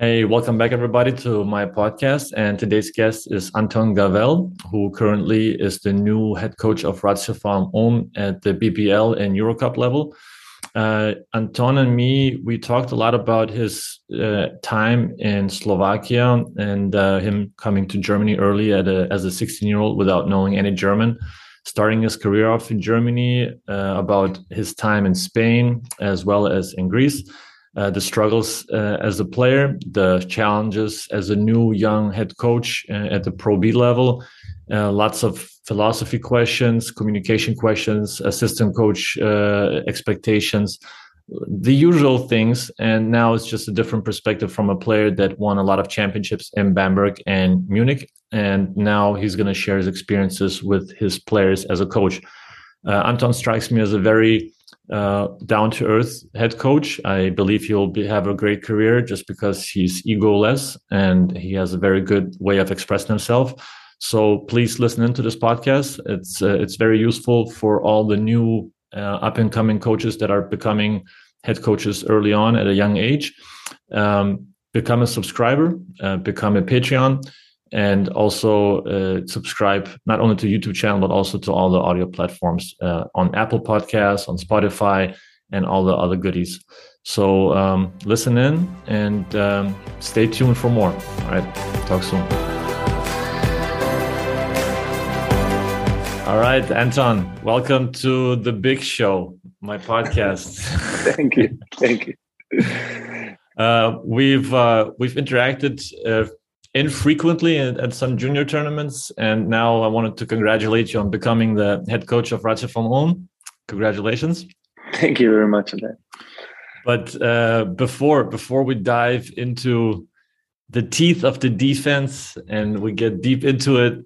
Hey, welcome back, everybody, to my podcast. And today's guest is Anton Gavel, who currently is the new head coach of Ratiopharm Ulm at the BBL and Eurocup level. Uh, Anton and me, we talked a lot about his uh, time in Slovakia and uh, him coming to Germany early a, as a 16 year old without knowing any German, starting his career off in Germany, uh, about his time in Spain as well as in Greece uh, the struggles uh, as a player, the challenges as a new young head coach uh, at the Pro B level, uh, lots of philosophy questions, communication questions, assistant coach uh, expectations, the usual things. And now it's just a different perspective from a player that won a lot of championships in Bamberg and Munich. And now he's going to share his experiences with his players as a coach. Uh, Anton strikes me as a very uh, down to earth head coach. I believe he'll be, have a great career just because he's egoless and he has a very good way of expressing himself. So please listen into this podcast. It's uh, it's very useful for all the new uh, up and coming coaches that are becoming head coaches early on at a young age. Um, become a subscriber, uh, become a Patreon and also uh, subscribe not only to YouTube channel but also to all the audio platforms uh, on Apple Podcasts, on Spotify, and all the other goodies. So um, listen in and um, stay tuned for more. All right, talk soon. All right, Anton, welcome to the Big Show, my podcast. thank you, thank you. Uh, we've uh, we've interacted uh, infrequently at, at, some junior tournaments. And now I wanted to congratulate you on becoming the head coach of Ratiopharm Ulm. Congratulations. Thank you very much on that. But uh, before before we dive into the teeth of the defense and we get deep into it,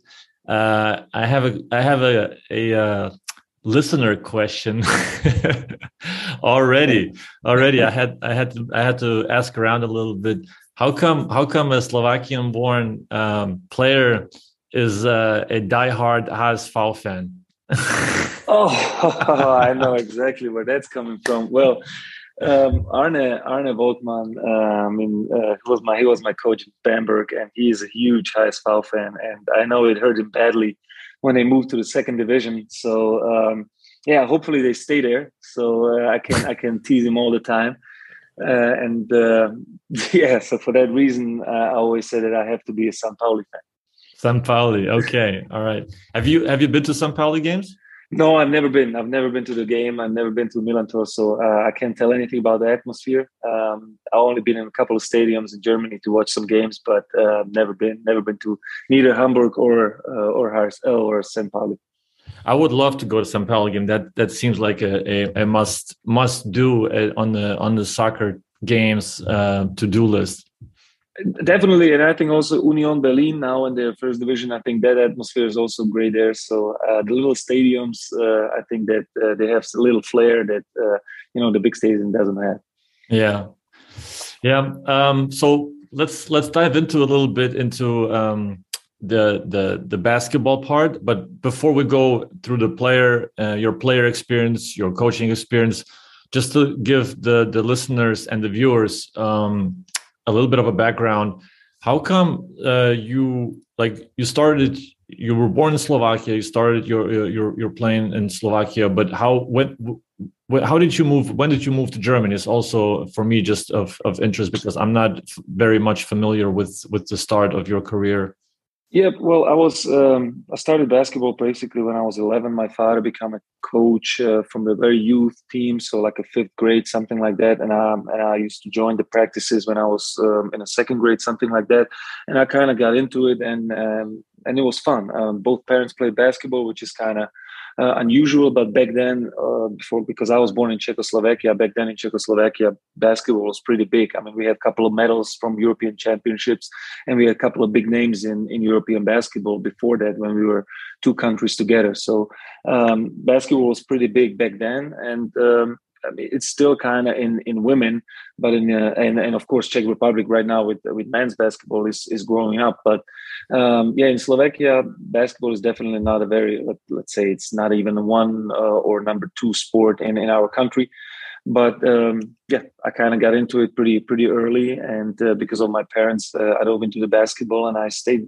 uh, I have a I have a a uh, listener question already. Already, I had I had to I had to ask around a little bit how come? How come a Slovakian-born um, player is uh, a diehard HSV fan? oh, I know exactly where that's coming from. Well, um, Arne Arne Woltmann, uh, I mean, uh, he was my he was my coach in Bamberg, and he is a huge HSV fan, and I know it hurt him badly when they moved to the second division. So um, yeah, hopefully they stay there. So uh, I can I can tease him all the time. Uh, and uh, yeah, so for that reason, uh, I always say that I have to be a St. Pauli fan. St. Pauli, okay, all right. Have you have you been to St. Pauli games? No, I've never been. I've never been to the game. I've never been to Millerntor, so uh, I can't tell anything about the atmosphere. Um, I've only been in a couple of stadiums in Germany to watch some games, but uh, never been, never been to neither Hamburg or uh, or Hars or St. Pauli. I would love to go to St. Pauli game. That that seems like a, a, a must must do uh, on the on the soccer games uh, to do list. Definitely, and I think also Union Berlin now in their first division. I think that atmosphere is also great there. So uh, the little stadiums, uh, I think that uh, they have a little flair that uh, you know the big stadium doesn't have. Yeah, yeah. Um, so let's let's dive into a little bit into um, the the the basketball part but before we go through the player uh, your player experience your coaching experience just to give the the listeners and the viewers um, a little bit of a background how come uh, you like you started you were born in slovakia you started your your your playing in slovakia but how when how did you move when did you move to germany? Is also for me just of, of interest because i'm not very much familiar with with the start of your career yeah, well, I was um, I started basketball basically when I was 11. My father became a coach uh, from the very youth team, so like a fifth grade, something like that. And I and I used to join the practices when I was um, in a second grade, something like that. And I kind of got into it, and um, and it was fun. Um, both parents played basketball, which is kind of uh, unusual. But back then, uh, before because I was born in Czechoslovakia, back then in Czechoslovakia, basketball was pretty big. I mean, we had a couple of medals from European championships, and we had a couple of big names in in European basketball before that when we were two countries together. So um, basketball was pretty big back then, and um, I mean, it's still kind of in in women, but in uh, and and of course Czech Republic right now with with men's basketball is is growing up. But um, yeah, in Slovakia, basketball is definitely not a very let, us say it's not even one uh, or number two sport in in our country. But um, yeah, I kind of got into it pretty pretty early, and uh, because of my parents, uh, I dove into the basketball and I stayed.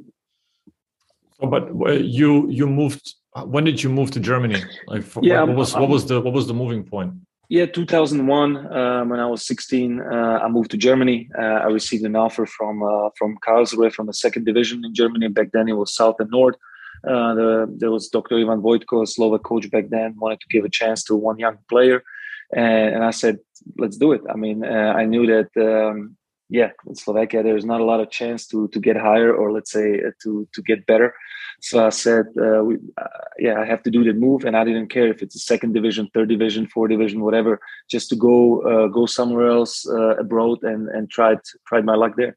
So, but you you moved. When did you move to Germany? Like, for, yeah, what was what was the what was the moving point? Yeah, 2001. Um, when I was 16, uh, I moved to Germany. Uh, I received an offer from uh, from Karlsruhe from the second division in Germany. Back then, it was South and North. Uh, the, there was Dr. Ivan Vojtko, a Slovak coach back then, wanted to give a chance to one young player, and, and I said, "Let's do it." I mean, uh, I knew that. Um, yeah, in Slovakia, there's not a lot of chance to to get higher or let's say uh, to to get better. So I said, uh, we, uh, yeah, I have to do the move, and I didn't care if it's a second division, third division, fourth division, whatever, just to go uh, go somewhere else uh, abroad and and tried tried my luck there.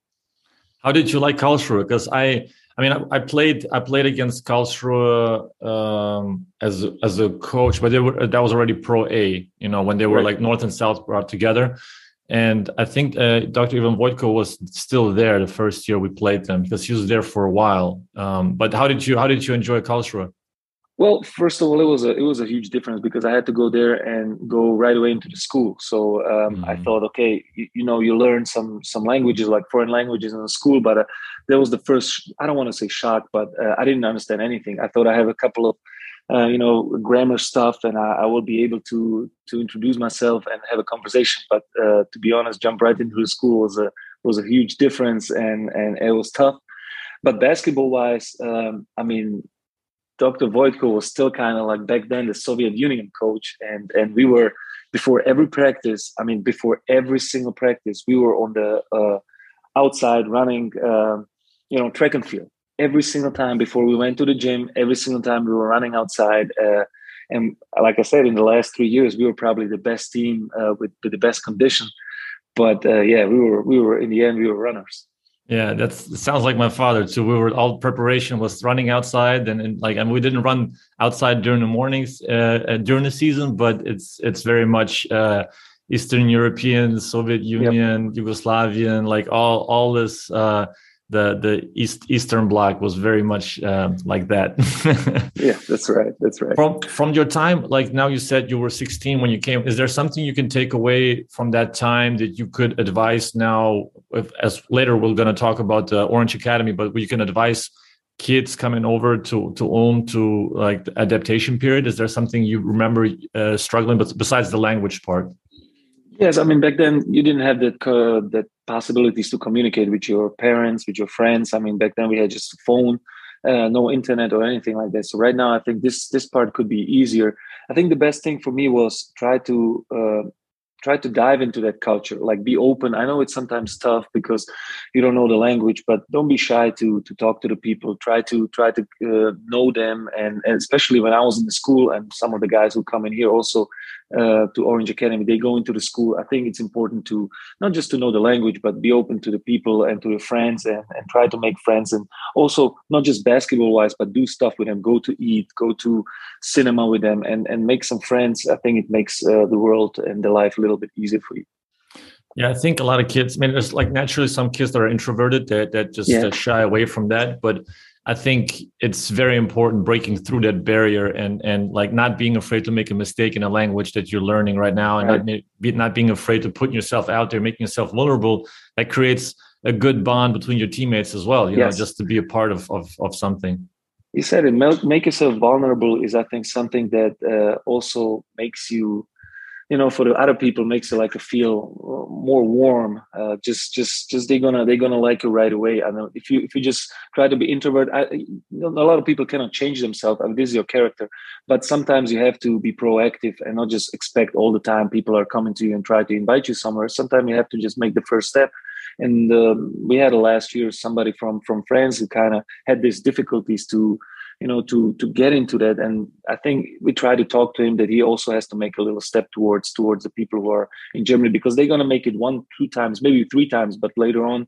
How did you like Karlsruhe? Because I, I mean, I, I, played I played against Karlsruhe um, as as a coach, but they were that was already Pro A. You know, when they were right. like North and South brought together. And I think uh, Dr. Ivan Vojtko was still there the first year we played them because he was there for a while. Um, but how did you how did you enjoy Karlsruhe? Well, first of all, it was a it was a huge difference because I had to go there and go right away into the school. So um, mm. I thought, okay, you, you, know, you learn some some languages like foreign languages in the school, but uh, that was the first. I don't want to say shock, but uh, I didn't understand anything. I thought I have a couple of uh, you know grammar stuff and I, I, will be able to to introduce myself and have a conversation. But uh, to be honest jump right into the school was a was a huge difference and and it was tough. But basketball wise um, i mean dr vojtko was still kind of like back then the soviet union coach and and we were before every practice i mean before every single practice we were on the uh, outside running uh, you know track and field every single time before we went to the gym, every single time we were running outside. Uh, and like I said, in the last three years, we were probably the best team uh, with, with, the best condition. But uh, yeah, we were we were in the end we were runners. Yeah, that sounds like my father too. We were all preparation was running outside, and, and like and we didn't run outside during the mornings uh, uh, during the season, but it's it's very much uh, Eastern European, Soviet Union, yep. Yugoslavian, like all all this the the east eastern bloc was very much um, like that. Yeah that's right that's right. From from your time like now you said you were 16 when you came is there something you can take away from that time that you could advise now if, as later we're going to talk about the orange academy but you can advise kids coming over to to Ulm to like the adaptation period? Is there something you remember uh, struggling but besides the language part? Yes, I mean back then you didn't have that uh, that possibilities to communicate with your parents, with your friends. I mean back then we had just a phone, uh, no internet or anything like that. So right now I think this this part could be easier. I think the best thing for me was try to uh, try to dive into that culture like be open i know it's sometimes tough because you don't know the language but don't be shy to to talk to the people try to try to uh, know them and, and, especially when i was in the school and some of the guys who come in here also uh, to orange academy they go into the school i think it's important to not just to know the language but be open to the people and to your friends and, and try to make friends and also not just basketball wise but do stuff with them go to eat go to cinema with them and and make some friends i think it makes uh, the world and the life a little bit easier for you yeah, I think a lot of kids. I mean, there's like naturally some kids that are introverted that that just yeah. uh, shy away from that. But I think it's very important breaking through that barrier and and like not being afraid to make a mistake in a language that you're learning right now, and right. not not being afraid to put yourself out there, making yourself vulnerable. That creates a good bond between your teammates as well. You yes. know, just to be a part of of, of something. You said it. Make yourself vulnerable is, I think, something that uh, also makes you you know for the other people makes it like a feel more warm uh, just just just they're gonna they're gonna like you right away. I know if you if you just try to be introvert I, a lot of people cannot change themselves I and this is your character. But sometimes you have to be proactive and not just expect all the time people are coming to you and try to invite you somewhere. Sometimes you have to just make the first step. And um, we had last year somebody from from france who kind of had these difficulties to you know to to get into that. And i think we try to talk to him that he also has to make a little step towards towards the people who are in germany because they're going to make it one two times maybe three times but later on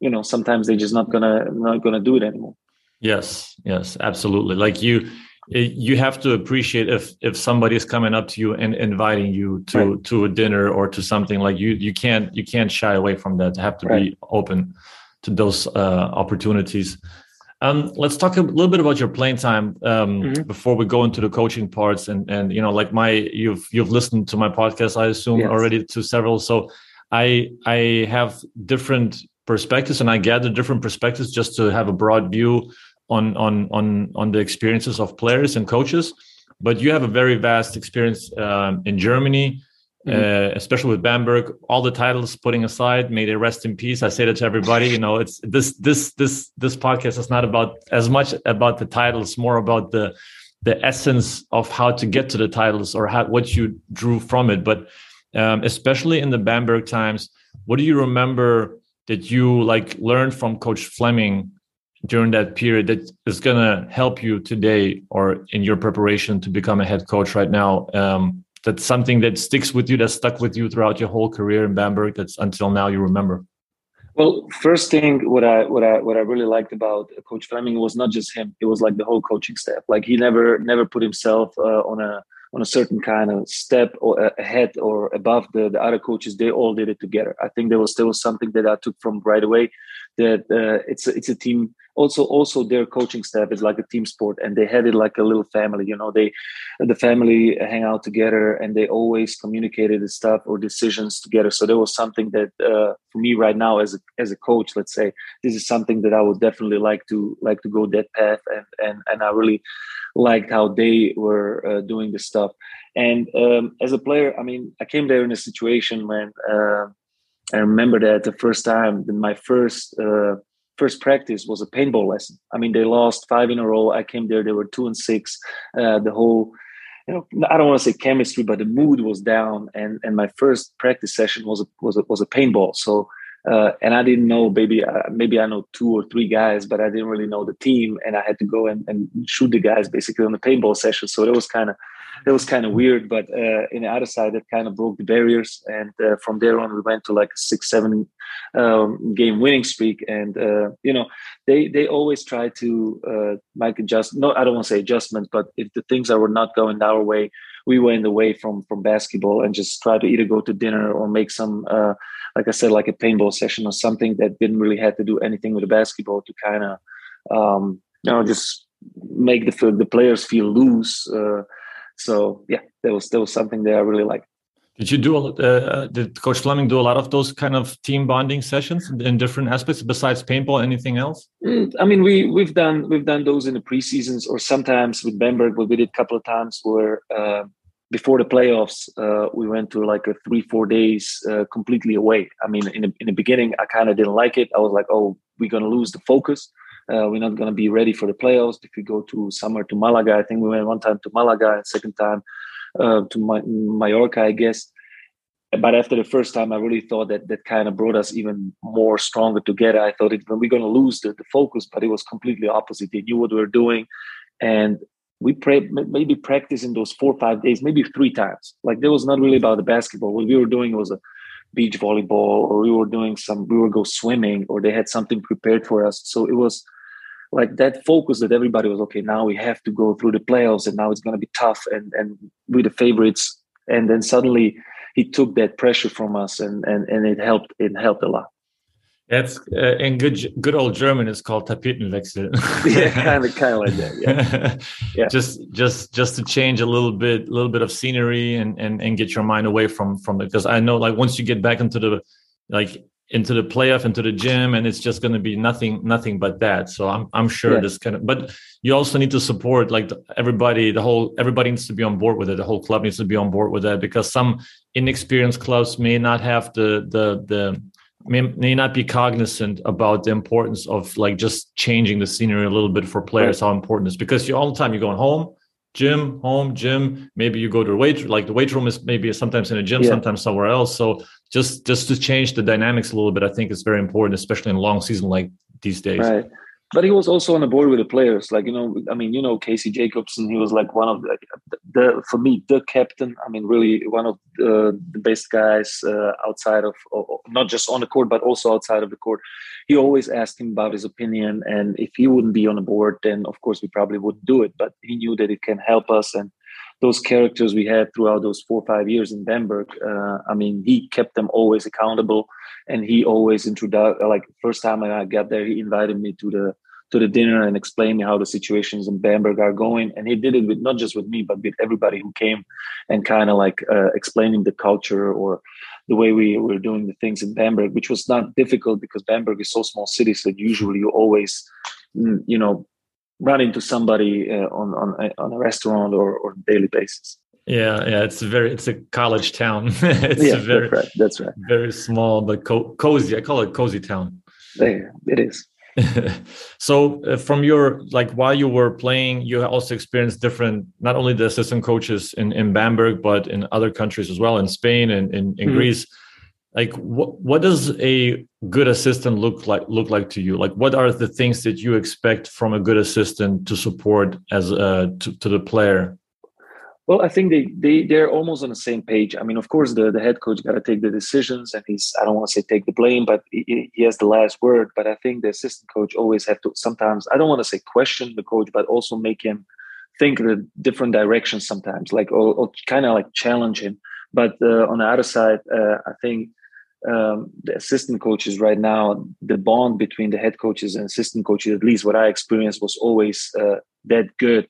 you know sometimes they're just not gonna not gonna do it anymore. Yes yes absolutely. Like you eh, you have to appreciate if if somebody is coming up to you and inviting you to right. to a dinner or to something like you you can't you can't shy away from that. Have to right. be open to those uh, opportunities Um, let's talk a little bit about your playing time um, mm-hmm. before we go into the coaching parts. And and you know, like my you've you've listened to my podcast, I assume yes. already to several. So I I have different perspectives, and I gather different perspectives just to have a broad view on on on on the experiences of players and coaches. But you have a very vast experience um, in Germany mm-hmm. uh, especially with Bamberg. All the titles putting aside, may they rest in peace. I say that to everybody. You know, it's this this this this podcast is not about as much about the titles, more about the the essence of how to get to the titles or how, what you drew from it. But um, especially in the Bamberg times, what do you remember that you like learned from Coach Fleming during that period that is going to help you today or in your preparation to become a head coach right now? Um, that's something that sticks with you that stuck with you throughout your whole career in Bamberg that's until now you remember? Well, first thing what I what I what I really liked about Coach Fleming was not just him; it was like the whole coaching staff. Like he never never put himself uh, on a on a certain kind of step or uh, ahead or above the, the other coaches. They all did it together. I think there was still something that I took from right away that uh, it's it's a team also also their coaching staff is like a team sport and they had it like a little family you know they the family hang out together and they always communicated the stuff or decisions together. So there was something that uh, for me right now as a as a coach let's say this is something that i would definitely like to like to go that path and and and i really liked how they were uh, doing the stuff. And um, as a player i mean i came there in a situation when uh, I remember that the first time, my first uh, first practice was a paintball lesson. I mean, they lost five in a row. I came there; they were two and six. Uh, the whole, you know, I don't want to say chemistry, but the mood was down. And and my first practice session was a, was a, was a paintball. So. Uh, and I didn't know, maybe uh, maybe I know two or three guys, but I didn't really know the team, and I had to go and, and shoot the guys basically on the paintball session. So it was kind of it was kind of weird. But uh, in the other side, it kind of broke the barriers, and uh, from there on, we went to like a six, seven um, game winning streak. And uh, you know, they they always try to uh, make adjust. No, I don't want to say adjustments, but if the things that were not going our way, we went away from from basketball and just try to either go to dinner or make some. Uh, like I said, like a paintball session or something that didn't really have to do anything with the basketball to kind of, um, you know, just make the the players feel loose uh, so yeah, that was that was something that I really liked. Did you do? Uh, did Coach Fleming do a lot of those kind of team bonding sessions in different aspects besides paintball? Anything else? Mm, I mean, we we've done we've done those in the preseasons, or sometimes with Bamberg, what we did a couple of times where uh, before the playoffs, uh, we went to like a three four days uh, completely away. I mean, in the, in the beginning, I kind of didn't like it. I was like, oh, we're gonna lose the focus. Uh, we're not going to be ready for the playoffs. If we go to somewhere to Malaga, I think we went one time to Malaga and second time uh, to Ma- Mallorca, I guess. But after the first time, I really thought that that kind of brought us even more stronger together. I thought it, we're going to lose the, the focus, but it was completely opposite. They knew what we were doing, and we pray, maybe practice in those four or five days, maybe three times. Like there was not really about the basketball. What we were doing was a beach volleyball, or we were doing some, we were go swimming, or they had something prepared for us. So it was like that focus that everybody was okay now we have to go through the playoffs and now it's going to be tough and and we're the favorites and then suddenly he took that pressure from us and and and it helped it helped a lot that's uh, in good good old German. It's called Tapetenwechsel. yeah, kind of kind of like that. Yeah. yeah, just just just to change a little bit, a little bit of scenery, and and and get your mind away from from it. Because I know, like once you get back into the like into the playoff into the gym and it's just going to be nothing nothing but that so i'm i'm sure yeah. this kind of but you also need to support like everybody the whole everybody needs to be on board with it the whole club needs to be on board with that because some inexperienced clubs may not have the the the may, may not be cognizant about the importance of like just changing the scenery a little bit for players right. how important it is because you all the time you're going home gym, home, gym. Maybe you go to a weight like the weight room is maybe sometimes in a gym, yeah. sometimes somewhere else. So just just to change the dynamics a little bit, I think is very important, especially in a long season like these days. Right but he was also on the board with the players. Like you know, I mean, you know, Casey Jacobsen, He was like one of the, the for me the captain. I mean, really one of the, the best guys uh, outside of not just on the court, but also outside of the court. He always asked him about his opinion, and if he wouldn't be on the board, then of course we probably wouldn't do it. But he knew that it can help us, and those characters we had throughout those four or five years in Bamberg. Uh, I mean, he kept them always accountable and he always introduced like first time I got there, he invited me to the to the dinner and explain me how the situations in Bamberg are going. And he did it with not just with me, but with everybody who came and kind of like uh, explaining the culture or the way we were doing the things in Bamberg, which was not difficult because Bamberg is so small city. So usually you always, mm, you know, run into somebody uh, on on on a restaurant or or daily basis. Yeah, yeah, it's a very it's a college town. it's yeah, very that's right. That's right. Very small but co- cozy. I call it cozy town. Yeah, it is. so uh, from your like while you were playing you also experienced different not only the assistant coaches in, in bamberg but in other countries as well in spain and in, in mm-hmm. greece like what what does a good assistant look like look like to you like what are the things that you expect from a good assistant to support as to, to the player well, I think they they they're almost on the same page. I mean, of course, the the head coach got to take the decisions, and he's I don't want to say take the blame, but he, he, has the last word. But I think the assistant coach always have to sometimes I don't want to say question the coach, but also make him think the different directions sometimes, like or, or kind of like challenge him. But uh, on the other side, uh, I think um, the assistant coaches right now, the bond between the head coaches and assistant coaches, at least what I experienced, was always uh, that good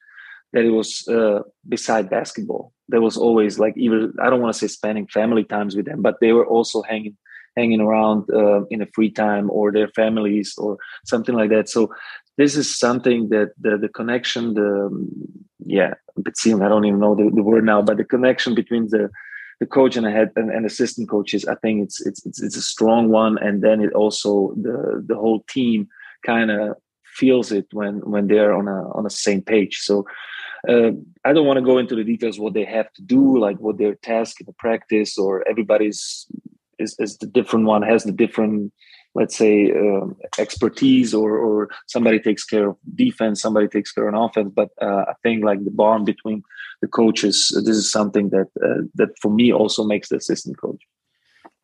that it was uh, beside basketball. There was always like even I don't want to say spending family times with them, but they were also hanging hanging around uh, in a free time or their families or something like that. So this is something that the the connection, the yeah, but see, I don't even know the, the word now, but the connection between the the coach and the head and, and assistant coaches, I think it's, it's it's it's a strong one, and then it also the the whole team kind of feels it when when they're on a on the same page. So uh, I don't want to go into the details what they have to do, like what their task in the practice, or everybody's is, is the different one has the different, let's say, um, expertise, or or somebody takes care of defense, somebody takes care of offense. But uh, I think like the bond between the coaches, this is something that uh, that for me also makes the assistant coach.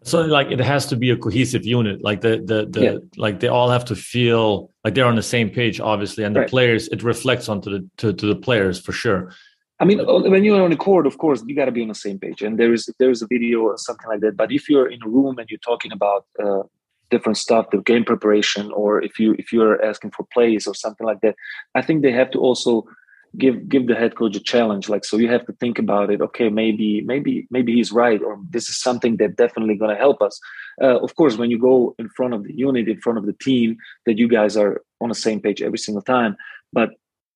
So like it has to be a cohesive unit. Like the the the yeah. like they all have to feel like they're on the same page, obviously, and the right. players it reflects onto the to, to the players for sure. I mean, when you're on the court, of course, you got to be on the same page, and there is there is a video or something like that. But if you're in a room and you're talking about uh, different stuff, the game preparation, or if you if you're asking for plays or something like that, I think they have to also give give the head coach a challenge. Like so you have to think about it. Okay maybe maybe maybe he's right or this is something that definitely going to help us. Uh, of course when you go in front of the unit in front of the team that you guys are on the same page every single time. But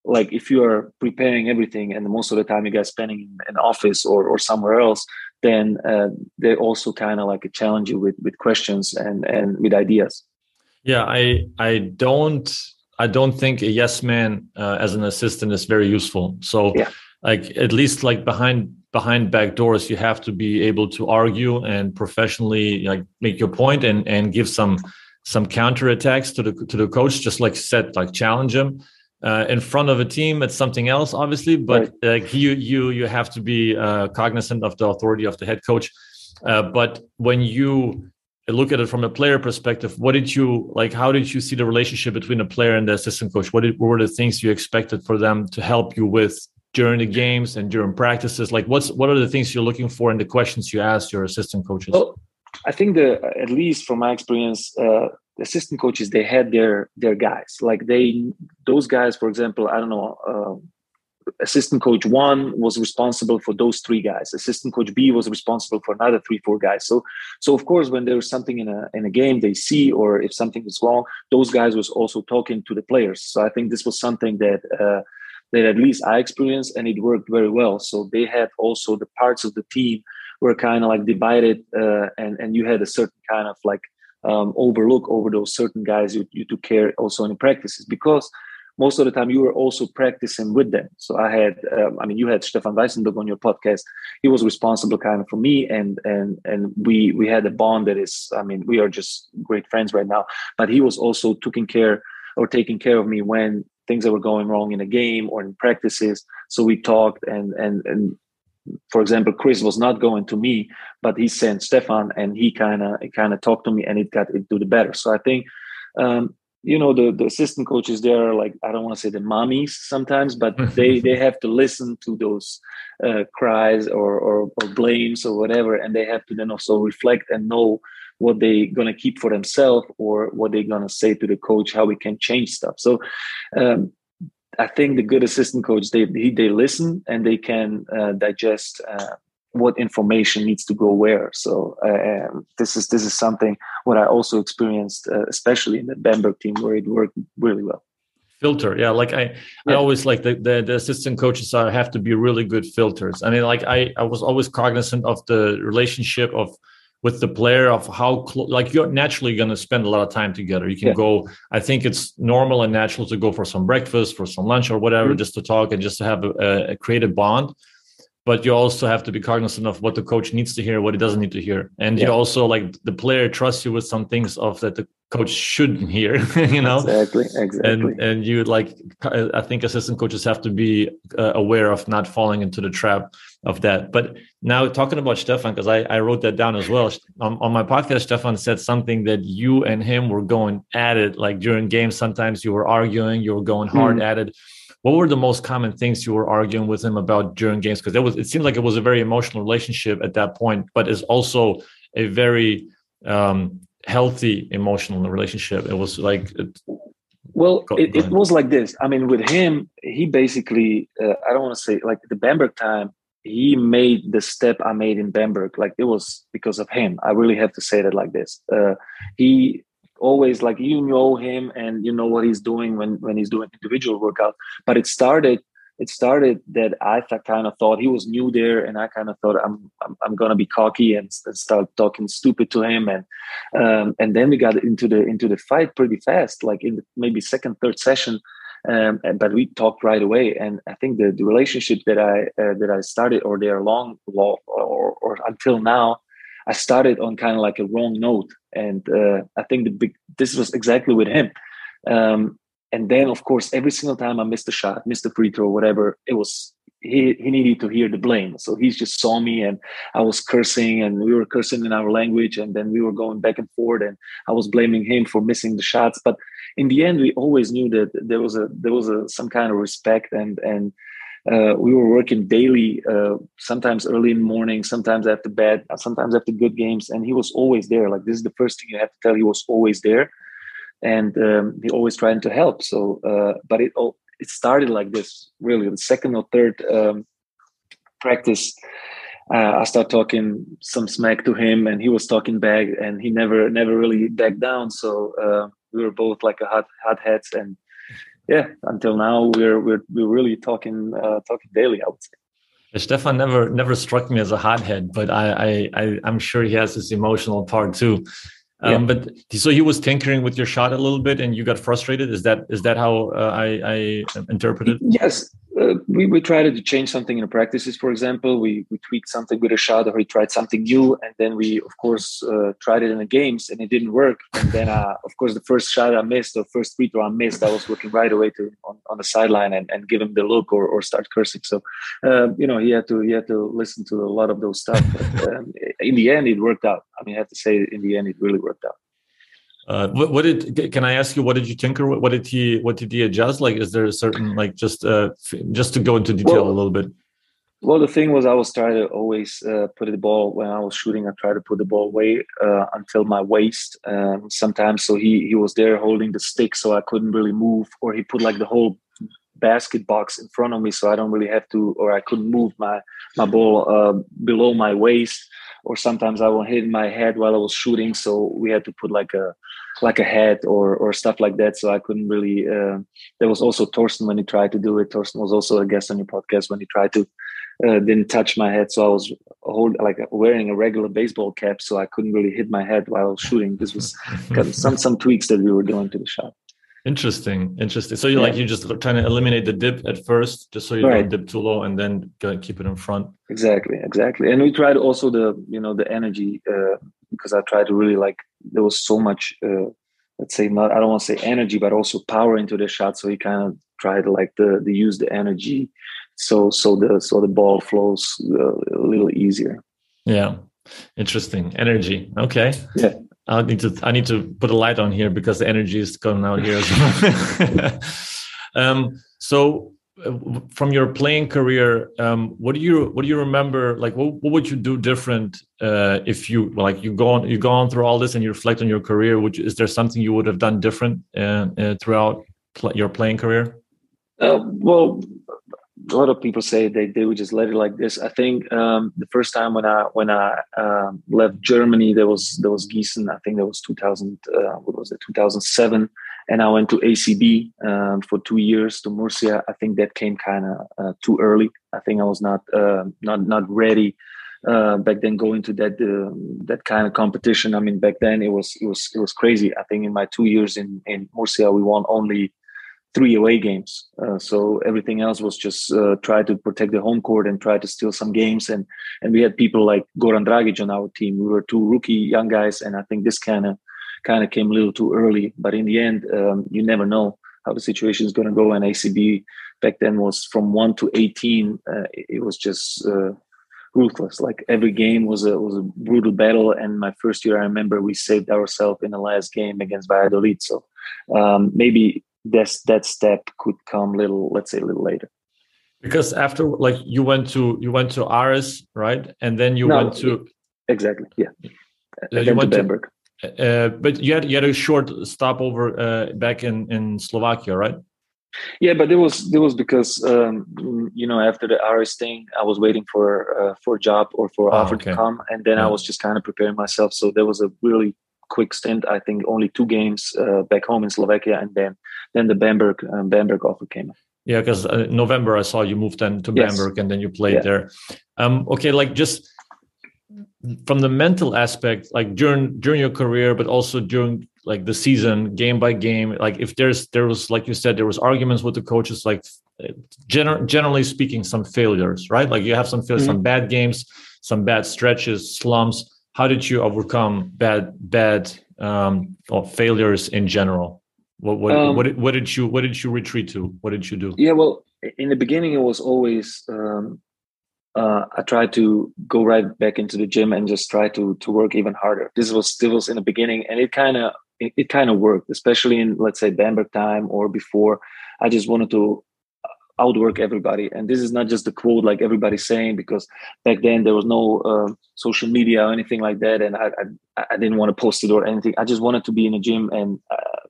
like if you are preparing everything and most of the time you guys spending in an office or, or somewhere else then uh, they also kind of like a challenge you with with questions and and with ideas. Yeah i i don't I don't think a yes man uh, as an assistant is very useful. So, yeah. like at least like behind behind back doors, you have to be able to argue and professionally like make your point and and give some some counter attacks to the to the coach. Just like said, like challenge him. Uh, in front of a team, it's something else, obviously. But right. like you you you have to be uh, cognizant of the authority of the head coach. Uh, but when you look at it from a player perspective what did you like how did you see the relationship between the player and the assistant coach? What, did, what were the things you expected for them to help you with during the games and during practices? Like what's what are the things you're looking for in the questions you ask your assistant coaches? Well, i think the at least from my experience uh, assistant coaches they had their their guys. Like they those guys for example i don't know uh, assistant coach one was responsible for those three guys. Assistant coach b was responsible for another three four guys. So so of course when there's something in a in a game they see or if something is wrong those guys was also talking to the players. So i think this was something that uh, that at least i experienced and it worked very well. So they had also the parts of the team were kind of like divided uh, and and you had a certain kind of like um, overlook over those certain guys you, you took care also in practices because most of the time you were also practicing with them. So I had, um, I mean, you had Stefan Weissenboeck on your podcast. He was responsible kind of for me, and and and we we had a bond that is, I mean, we are just great friends right now. But he was also taking care or taking care of me when things that were going wrong in a game or in practices. So we talked, and and and for example, Chris was not going to me, but he sent Stefan, and he kind of kind of talked to me, and it got it to the better. So I think um, you know the, the assistant coaches there are like i don't want to say the mommies sometimes but they they have to listen to those uh, cries or, or, or blames or whatever and they have to then also reflect and know what they're gonna keep for themselves or what they're gonna say to the coach how we can change stuff. So um, i think the good assistant coach they they listen and they can uh, digest uh, what information needs to go where so uh, this is this is something what i also experienced uh, especially in the bamberg team where it worked really well filter yeah like i yeah. i always like the, the, the assistant coaches are have to be really good filters i mean like i i was always cognizant of the relationship of with the player of how cl- like you're naturally going to spend a lot of time together you can yeah. go i think it's normal and natural to go for some breakfast for some lunch or whatever mm-hmm. just to talk and just to have a, a creative bond but you also have to be cognizant of what the coach needs to hear what he doesn't need to hear. And yeah. you also like the player trusts you with some things of that the coach shouldn't hear you know? Exactly exactly. and and you like i think assistant coaches have to be uh, aware of not falling into the trap of that. But now talking about stefan because I, I wrote that down as well. On, on my podcast stefan said something that you and him were going at it like during games sometimes you were arguing you were going hard mm. at it what were the most common things you were arguing with him about during games? Because it was it seemed like it was a very emotional relationship at that point but it's also a very um, healthy emotional relationship. It was like it, well it, it, was like this. I mean with him he basically uh, i don't want to say like the bamberg time he made the step i made in bamberg. Like it was because of him. I really have to say that like this. Uh, he always like you know him and you know what he's doing when when he's doing individual workout. But it started it started that I kind of thought he was new there, and I kind of thought I'm I'm, I'm gonna be cocky and, and, start talking stupid to him, and um, and then we got into the into the fight pretty fast, like in the, maybe second third session, um, but we talked right away, and I think the, the relationship that I uh, that I started or they're long or, or, or until now, I started on kind of like a wrong note, and uh, I think the big this was exactly with him. Um, and then of course every single time i missed a shot missed a free throw whatever it was he, he needed to hear the blame so he just saw me and i was cursing and we were cursing in our language and then we were going back and forth and i was blaming him for missing the shots but in the end we always knew that there was a there was a some kind of respect and and uh, we were working daily, uh, sometimes early in the morning, sometimes after bed, sometimes after good games, and he was always there. Like this is the first thing you have to tell. He was always there, and um, he always trying to help. So, uh, but it all it started like this. Really, the second or third um, practice, uh, I start talking some smack to him, and he was talking back, and he never never really backed down. So uh, we were both like a hot hot heads, and yeah, until now we're we're we're really talking uh, talking daily. I would say. Stefan never never struck me as a hothead, but I, I, I am sure he has this emotional part too. Um, yeah. But so he was tinkering with your shot a little bit, and you got frustrated. Is that is that how uh, I, I interpreted? Yes, uh, we, we tried to change something in the practices, for example. We, we tweaked something with a shot or we tried something new. And then we, of course, uh, tried it in the games and it didn't work. And then, uh, of course, the first shot I missed or first free throw I missed, I was looking right away to on, on the sideline and, and give him the look or, or start cursing. So, um, you know, he had to he had to listen to a lot of those stuff. But um, in the end, it worked out. I mean, I have to say, in the end, it really worked out. Uh, what, what, did can I ask you? What did you tinker? What did he? What did he adjust? Like, is there a certain like just uh just to go into detail well, a little bit? Well, the thing was, I was trying to always uh, put the ball when I was shooting. I try to put the ball away uh, until my waist. Um, sometimes, so he he was there holding the stick, so I couldn't really move, or he put like the whole basket box in front of me, so I don't really have to, or I couldn't move my my ball uh, below my waist or sometimes I will hit my head while I was shooting. So we had to put like a like a head or or stuff like that. So I couldn't really. Uh, there was also Thorsten when he tried to do it. Thorsten was also a guest on your podcast when he tried to. Uh, didn't touch my head, so I was hold like wearing a regular baseball cap, so I couldn't really hit my head while shooting. This was some some tweaks that we were doing to the shot. Interesting, interesting. So you yeah. like you just trying to eliminate the dip at first, just so you right. don't dip too low, and then keep it in front. Exactly, exactly. And we tried also the you know the energy uh, because I tried to really like there was so much uh, let's say not I don't want to say energy, but also power into the shot. So he kind of tried to like the the use the energy, so so the so the ball flows uh, a little easier. Yeah, interesting energy. Okay. Yeah. I need to I need to put a light on here because the energy is coming out here as well. um, so from your playing career, um, what do you what do you remember? Like, what, what would you do different uh, if you like you go on you go on through all this and you reflect on your career? Would you, is there something you would have done different uh, uh, throughout pl your playing career? Uh, well, a lot of people say they, they would just let it like this. I think um, the first time when I when I um, left Germany, there was there was Gießen. I think that was 2000. Uh, what was it? 2007. And I went to ACB um, for two years to Murcia. I think that came kind of uh, too early. I think I was not uh, not not ready uh, back then going to that uh, that kind of competition. I mean, back then it was it was it was crazy. I think in my two years in in Murcia, we won only three away games. Uh, so everything else was just uh, try to protect the home court and try to steal some games. And and we had people like Goran Dragic on our team. We were two rookie young guys, and I think this kind of kind of came a little too early. But in the end, um, you never know how the situation is going to go. And ACB back then was from one to eighteen. Uh, it was just uh, ruthless. Like every game was a was a brutal battle. And my first year, I remember we saved ourselves in the last game against Valladolid. So um, maybe this that step could come little let's say a little later. Because after like you went to you went to Aris right? And then you no, went to exactly yeah. Uh, you went to Bamberg. uh, but you had you had a short stopover uh, back in in Slovakia right? Yeah but it was it was because um, you know after the Aris thing I was waiting for uh, for a job or for oh, offer okay. to come. And then yeah. I was just kind of preparing myself. So there was a really quick stint. I think only two games uh, back home in Slovakia, and then then the Bamberg um, Bamberg offer came. Yeah, because uh, November I saw you moved then to yes. Bamberg, and then you played yeah. there. Um, okay, like just from the mental aspect, like during during your career, but also during like the season, game by game. Like if there's there was like you said, there was arguments with the coaches, like gener- generally speaking, some failures, right? Like you have some failures, mm-hmm. some bad games, some bad stretches, slumps how did you overcome bad bad um, or failures in general? What what, um, what, did, what did you what did you retreat to? What did you do? Yeah, well, in the beginning, it was always um, uh, I tried to go right back into the gym and just try to to work even harder. This was still was in the beginning, and it kind of it, it kind of worked, especially in let's say Bamberg time or before. I just wanted to outwork everybody. And this is not just a quote like everybody's saying, because back then there was no uh, social media or anything like that, and I, I, I didn't want to post it or anything. I just wanted to be in a gym and uh,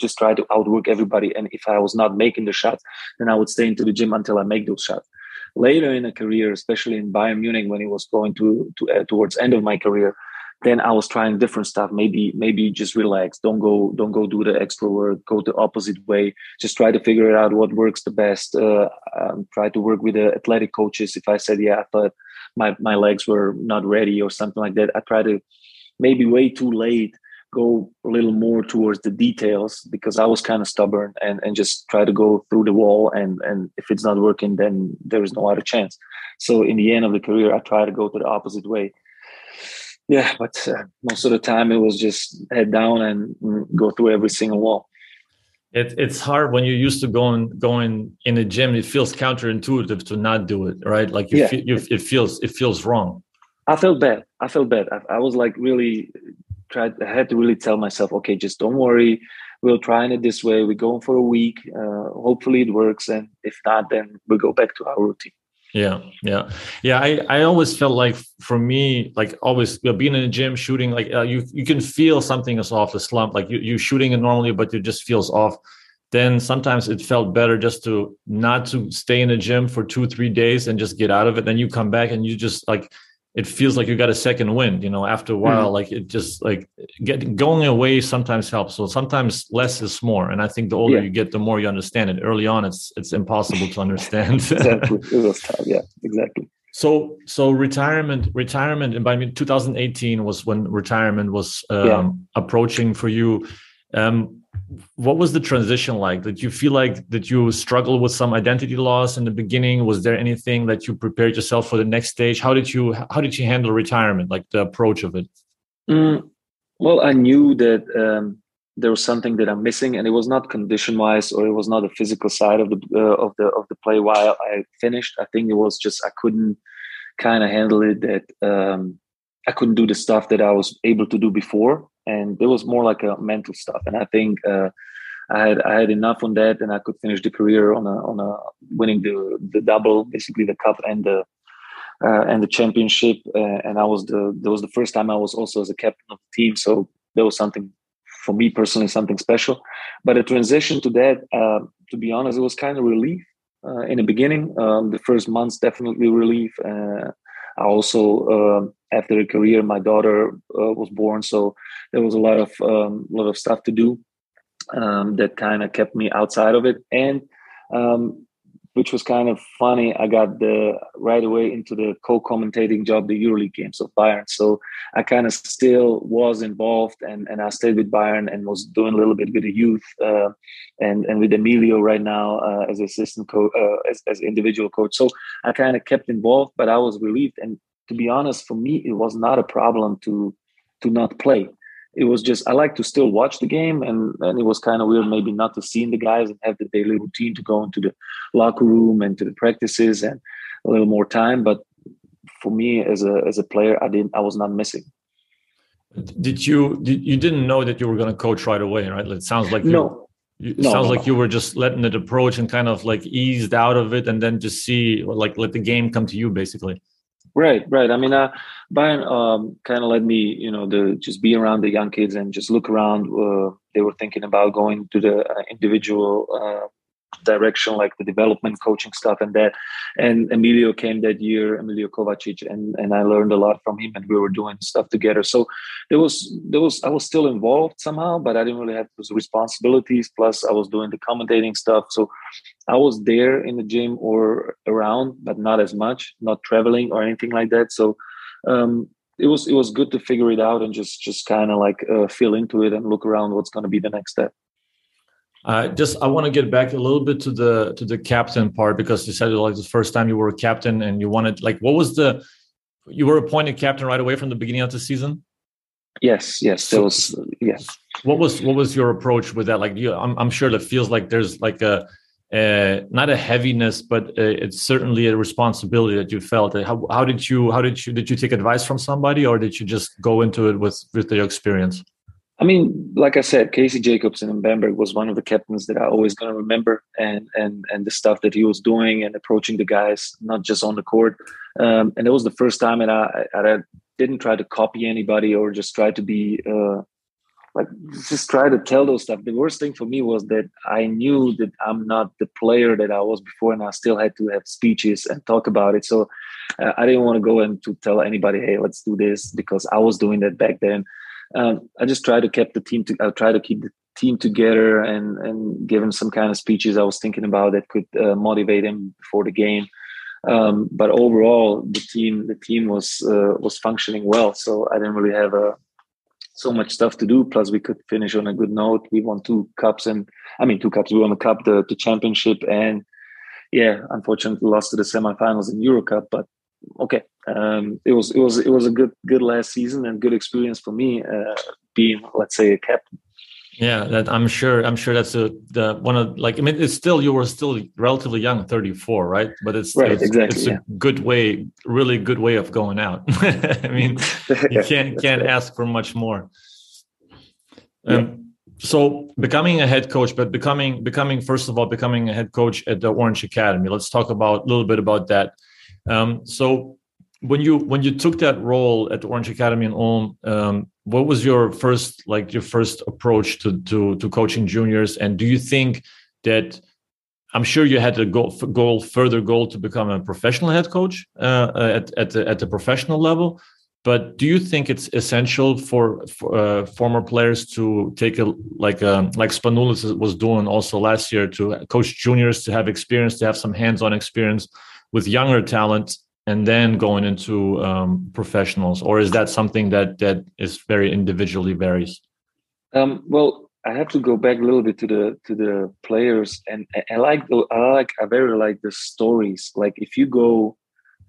just try to outwork everybody. And if I was not making the shots, then I would stay into the gym until I make those shots. Later in a career, especially in Bayern Munich, when it was going to, to uh, towards end of my career, then I was trying different stuff. Maybe maybe just relax. Don't go don't go do the extra work. Go the opposite way. Just try to figure out what works the best. Uh, um, try to work with the athletic coaches. If I said yeah, I thought my my legs were not ready or something like that, I try to maybe way too late go a little more towards the details because I was kind of stubborn and, and just try to go through the wall and and if it's not working then there is no other chance. So in the end of the career I try to go to the opposite way yeah, but uh, most of the time it was just head down and go through every single wall. It, it's hard when you're used to going going in a gym. It feels counterintuitive to not do it, right? Like you, yeah. feel, you it feels it feels wrong. I felt bad. I felt bad. I, I was like really tried. I had to really tell myself, okay, just don't worry. We'll try it this way. We're going for a week. Uh, hopefully it works, and if not, then we go back to our routine. Yeah, yeah, yeah. I, I always felt like for me, like always you know, being in the gym, shooting, like uh, you you can feel something is off the slump. Like you you shooting it normally, but it just feels off. Then sometimes it felt better just to not to stay in the gym for two three days and just get out of it. Then you come back and you just like it feels like you got a second wind you know after a hmm. while mm-hmm. like it just like getting going away sometimes helps so sometimes less is more and i think the older yeah. you get the more you understand it early on it's it's impossible to understand exactly it was tough yeah exactly so so retirement retirement and by 2018 was when retirement was um, yeah. approaching for you um, what was the transition like? Did you feel like that you struggled with some identity loss in the beginning? Was there anything that you prepared yourself for the next stage? How did you how did you handle retirement like the approach of it? Mm, well i knew that um, there was something that i'm missing and it was not condition wise or it was not the physical side of the uh, of the of the play while i finished. I think it was just i couldn't kind of handle it that um, i couldn't do the stuff that i was able to do before and it was more like a mental stuff and i think uh, I had I had enough on that, and I could finish the career on a on a winning the the double, basically the cup and the uh, and the championship. Uh, and I was the that was the first time I was also as a captain of the team, so that was something for me personally something special. But the transition to that, uh, to be honest, it was kind of relief uh, in the beginning. Um, the first months definitely relief. Uh, I also um, after a career, my daughter uh, was born, so there was a lot of um, lot of stuff to do um, that kind of kept me outside of it. And um, which was kind of funny. I got the right away into the co-commentating job, the EuroLeague games of Bayern. So I kind of still was involved, and, and I stayed with Bayern and was doing a little bit with the youth, uh, and and with Emilio right now uh, as assistant coach, uh, as as individual coach. So I kind of kept involved, but I was relieved. And to be honest, for me, it was not a problem to to not play it was just I like to still watch the game, and and it was kind of weird maybe not to see the guys and have the daily routine to go into the locker room and to the practices and a little more time. But for me as a as a player, I didn't I was not missing. Did you did, you didn't know that you were going to coach right away, right? It sounds like you, no. It no, sounds no, like no. you were just letting it approach and kind of like eased out of it, and then just see like let the game come to you, basically. Right, right. I mean, uh, Bayern um, kind of let me, you know, the just be around the young kids and just look around. Uh, they were thinking about going to the uh, individual uh, direction, like the development coaching stuff and that. And Emilio came that year, Emilio Kovacic, and and I learned a lot from him, and we were doing stuff together. So there was there was I was still involved somehow, but I didn't really have those responsibilities. Plus, I was doing the commentating stuff, so I was there in the gym or around, but not as much, not traveling or anything like that. So. Um, it was it was good to figure it out and just just kind of like uh, feel into it and look around what's going to be the next step. Uh, just I want to get back a little bit to the to the captain part because you said like the first time you were a captain and you wanted like what was the you were appointed captain right away from the beginning of the season. Yes, yes, so, was yes. What was what was your approach with that? Like you, I'm I'm sure that feels like there's like a uh, not a heaviness, but uh, it's certainly a responsibility that you felt. How, how did you how did you did you take advice from somebody or did you just go into it with with your experience? I mean, like I said, Casey Jacobsen in Bamberg was one of the captains that I always to remember, and and and the stuff that he was doing and approaching the guys, not just on the court. Um, and it was the first time that I, I, didn't try to copy anybody or just try to be uh, like just try to tell those stuff. The worst thing for me was that I knew that I'm not the player that I was before, and I still had to have speeches and talk about it. So uh, I didn't want to go and to tell anybody, "Hey, let's do this," because I was doing that back then um, I just try to keep the team. To, I try to keep the team together and and give him some kind of speeches I was thinking about that could uh, motivate him before the game. Um, but overall, the team the team was uh, was functioning well, so I didn't really have a uh, so much stuff to do. Plus, we could finish on a good note. We won two cups, and I mean two cups. We won the cup, the, the championship, and yeah, unfortunately lost to the semifinals in Euro Cup. But okay, um, it was it was it was a good good last season and good experience for me uh, being let's say a captain. Yeah, that I'm sure. I'm sure that's a the one of like. I mean, it's still you were still relatively young, 34, right? But it's right, it's, exactly. It's a good way, really good way of going out. I mean, you can't can't ask for much more. Um, yeah. So becoming a head coach, but becoming becoming first of all becoming a head coach at the Orange Academy. Let's talk about a little bit about that. Um, so when you when you took that role at Orange Academy in Ulm, um, what was your first like your first approach to to to coaching juniors? And do you think that I'm sure you had a goal, goal further goal to become a professional head coach uh, at at the, at the professional level? But do you think it's essential for, for uh, former players to take a like a, um, like Spanoulis was doing also last year to coach juniors to have experience, to have some hands-on experience with younger talent and then going into um, professionals, or is that something that that is very individually varies? Um, well, I have to go back a little bit to the to the players, and I like the, I like I very like the stories. Like if you go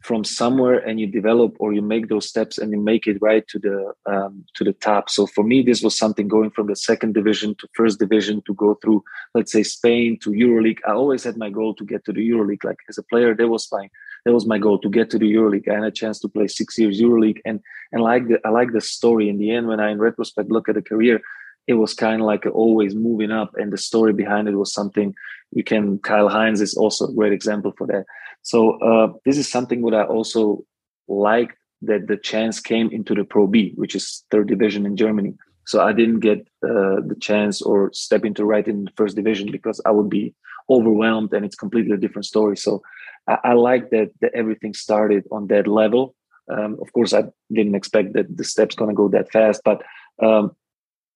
from somewhere and you develop or you make those steps and you make it right to the um, to the top. So for me this was something going from the second division to first division to go through let's say spain to euroleague. I always had my goal to get to the euroleague. Like as a player that was my that was my goal to get to the euroleague. I had a chance to play six years euroleague. And and like the i like the story. In the end when i in retrospect look at the career it was kind of like always moving up, and the story behind it was something you can. Kyle Hines is also a great example for that. So uh, this is something what I also liked that the chance came into the Pro B, which is third division in Germany. So I didn't get uh, the chance or step into right in the first division because I would be overwhelmed and it's completely a different story. So I, I like that, that everything started on that level. Um, of course, I didn't expect that the steps to go that fast, but um,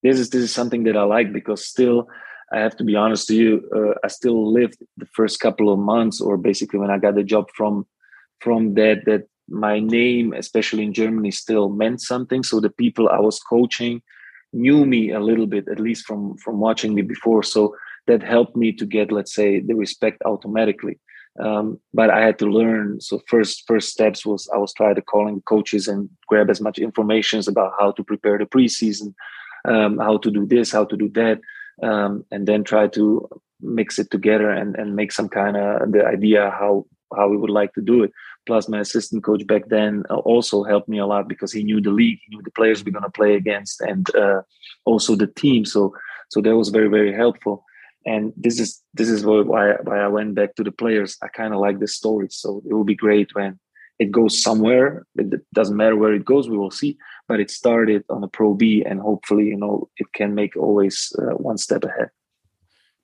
this is this is something that I like because still I have to be honest to you. Uh, I still lived the first couple of months, or basically when I got the job from from that that my name, especially in Germany, still meant something. So the people I was coaching knew me a little bit, at least from from watching me before. So that helped me to get, let's say, the respect automatically. Um, but I had to learn. So first first steps was I was trying to calling coaches and grab as much information about how to prepare the preseason, um, how to do this, how to do that, um, and then try to mix it together and, and make some kind of the idea how how we would like to do it. Plus, my assistant coach back then uh, also helped me a lot because he knew the league, he knew the players we're going to play against, and uh, also the team. So, so that was very, very helpful. And this is this is why why I went back to the players. I kind of like the story, so it will be great when it goes somewhere. It doesn't matter where it goes, we will see. But it started on a Pro B, and hopefully, you know, it can make always uh, one step ahead.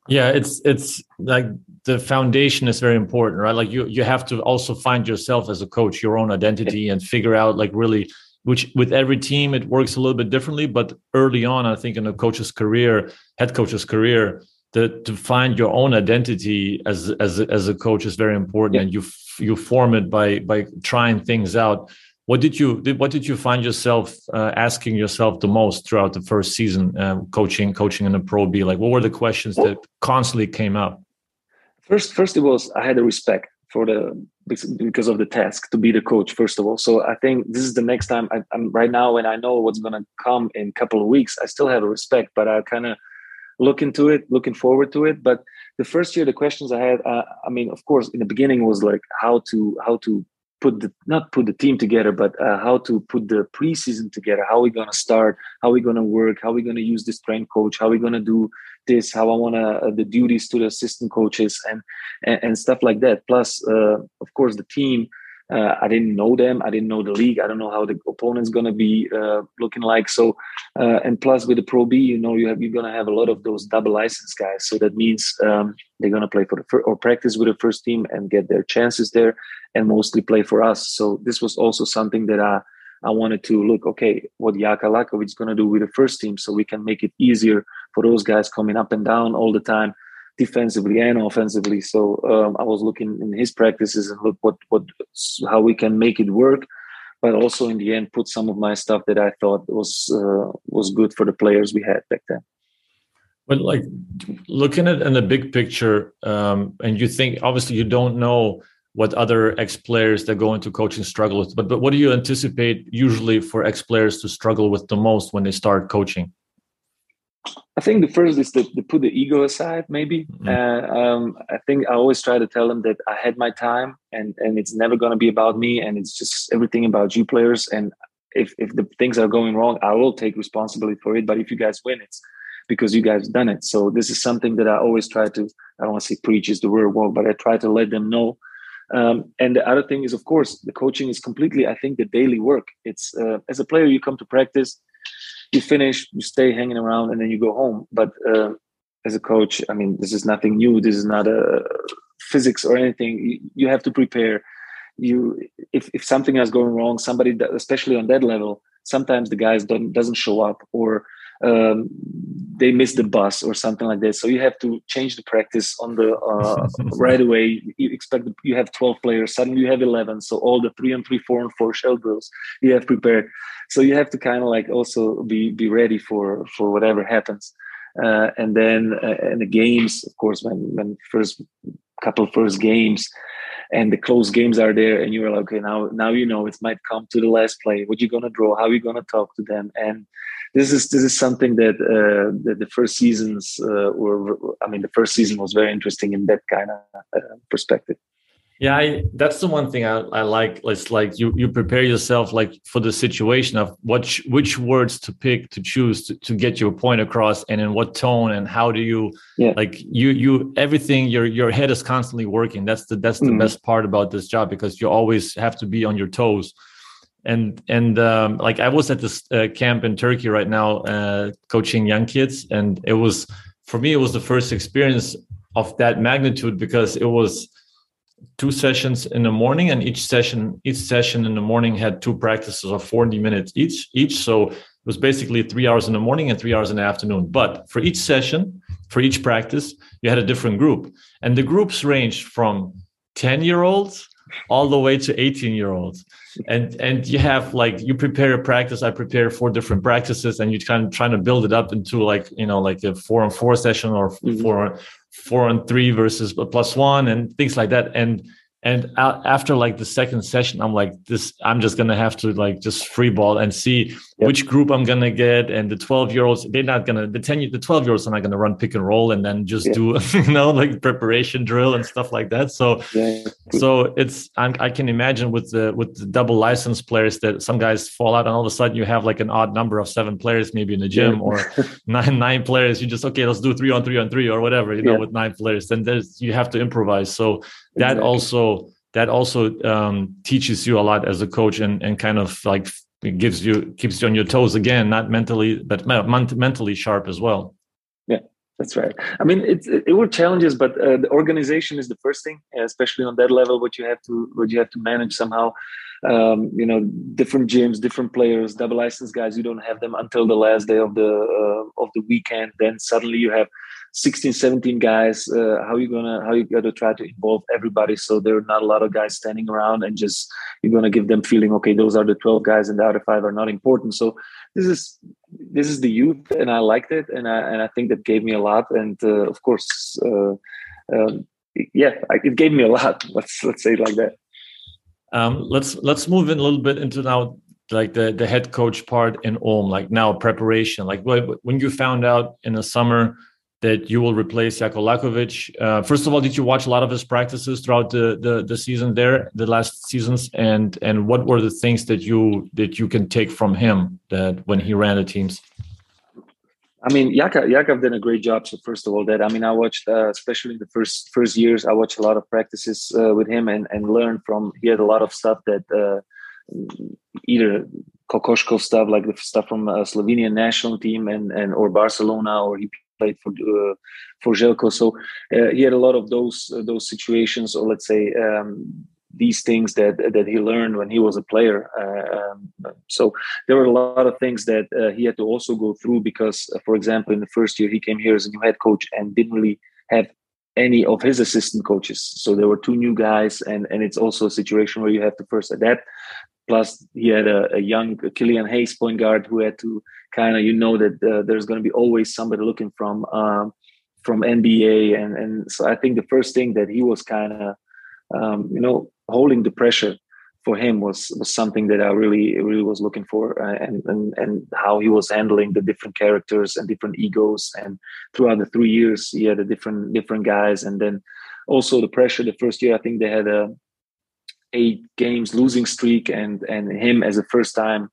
Yeah, it's it's like the foundation is very important, right? Like you you have to also find yourself as a coach, your own identity, and figure out like really which with every team it works a little bit differently. But early on, I think in a coach's career, head coach's career, the, to find your own identity as as as a coach is very important, yeah. and you you form it by by trying things out what did you did, what did you find yourself uh, asking yourself the most throughout the first season uh, coaching coaching in the pro b? Like what were the questions that constantly came up? First first it was i had a respect for the because of the task to be the coach first of all. So i think this is the next time I, am right now and i know what's going to come in a couple of weeks i still have a respect but i kind of look into it looking forward to it. But the first year the questions i had uh, i mean of course in the beginning was like how to how to put the not put the team together, but uh, how to put the preseason together. How we gonna start? How we gonna work? How we gonna use the strength coach? How we gonna do this? How I wanna uh, the duties to the assistant coaches and and, and stuff like that. Plus, uh, of course, the team. Uh, I didn't know them. I didn't know the league. I don't know how the opponent's gonna be uh, looking like. So, uh, and plus with the Pro B, you know, you have you're gonna have a lot of those double license guys. So that means um, they're gonna play for the fir- or practice with the first team and get their chances there, and mostly play for us. So this was also something that I I wanted to look. Okay, what Jaka Lakovic is gonna do with the first team, so we can make it easier for those guys coming up and down all the time defensively and offensively. So um, I was looking in his practices and look what what how we can make it work, but also in the end put some of my stuff that I thought was uh, was good for the players we had back then. But like looking at in the big picture, um, and you think obviously you don't know what other ex players that go into coaching struggle with, but but what do you anticipate usually for ex players to struggle with the most when they start coaching? I think the first is to, to put the ego aside, maybe. Mm-hmm. Uh, um, I think I always try to tell them that I had my time and, and it's never going to be about me and it's just everything about you players. And if, if the things are going wrong, I will take responsibility for it. But if you guys win, it's because you guys done it. So this is something that I always try to, I don't want to say preach is the word well, but I try to let them know. Um, and the other thing is, of course, the coaching is completely, I think, the daily work. It's uh, as a player, you come to practice you finish, you stay hanging around, and then you go home. But uh, as a coach, I mean, this is nothing new. This is not a physics or anything. You, you have to prepare. You, if if something is going wrong, somebody, especially on that level, sometimes the guys don't doesn't show up or um, they miss the bus or something like that. So you have to change the practice on the uh, right away. You expect you have 12 players, suddenly you have 11. So all the three and three, four and four shell drills you have prepared. So you have to kind of like also be be ready for for whatever happens. Uh, and then uh, in the games, of course, when when first couple first games and the close games are there and you're like okay now now you know it might come to the last play what you gonna draw how you gonna talk to them and this is this is something that, uh, that the first seasons uh, were. I mean, the first season was very interesting in that kind of uh, perspective. yeah I, that's the one thing I, I like it's like you you prepare yourself like for the situation of what which words to pick to choose to, to get your point across and in what tone and how do you yeah. like you you everything your your head is constantly working that's the that's the mm-hmm. best part about this job because you always have to be on your toes and and um, like i was at this uh, camp in turkey right now uh, coaching young kids. And it was for me it was the first experience of that magnitude because it was two sessions in the morning and each session each session in the morning had two practices of 40 minutes each each. So it was basically three hours in the morning and three hours in the afternoon. But for each session for each practice you had a different group. And the groups ranged from 10 year olds all the way to 18 year olds and and you have like you prepare a practice i prepare four different practices and you kind of trying to build it up into like you know like a four on four session or mm-hmm. four four on three versus plus one and things like that and and after like the second session i'm like this i'm just gonna have to like just free ball and see yep. which group i'm gonna get and the 12 year olds they're not gonna the 10 the 12 year olds are not gonna run pick and roll and then just do you know like preparation drill and stuff like that so yeah. so it's I'm, i can imagine with the with the double license players that some guys fall out and all of a sudden you have like an odd number of seven players maybe in the gym yeah. or nine nine players you just okay let's do three on three on three or whatever you know with nine players then there's you have to improvise so that exactly. also that also um, teaches you a lot as a coach and and kind of like gives you keeps you on your toes again, not mentally but mentally sharp as well. Yeah, that's right. I mean, it's it were challenges, but uh, the organization is the first thing, especially on that level. What you have to what you have to manage somehow. Um, you know, different gyms, different players, double license guys. You don't have them until the last day of the uh, of the weekend. Then suddenly you have 16 17 guys uh, how you gonna how you gonna try to involve everybody so there are not a lot of guys standing around and just you're gonna give them feeling okay those are the 12 guys and the other five are not important so this is this is the youth and i liked it and i and i think that gave me a lot and uh, of course uh, um, yeah it gave me a lot let's let's say it like that um, let's let's move in a little bit into now like the the head coach part in Ulm, like now preparation. Like when you found out in the summer that you will replace Jaka Lakovic. Uh, first of all, did you watch a lot of his practices throughout the, the, the season there, the last seasons, and and what were the things that you that you can take from him that when he ran the teams? I mean, Jaka, Jaka did a great job. So first of all, that I mean, I watched, uh, especially in the first first years, I watched a lot of practices uh, with him and and learned from. He had a lot of stuff that uh, either Kokoškov stuff, like the stuff from uh, Slovenian national team and and or Barcelona, or he played for uh, for Željko. So uh, he had a lot of those uh, those situations, or let's say um, these things that that he learned when he was a player. Um, so there were a lot of things that he had to also go through because, for example, in the first year he came here as a new head coach and didn't really have any of his assistant coaches. So there were two new guys, and and it's also a situation where you have to first adapt. Plus, he had a, a young Killian Hayes point guard who had to kind of you know that uh, there's going to be always somebody looking from um, from NBA, and and so I think the first thing that he was kind of um, you know holding the pressure for him was was something that I really really was looking for, uh, and and and how he was handling the different characters and different egos, and throughout the three years he had a different different guys, and then also the pressure. The first year I think they had a eight games losing streak, and and him as a first time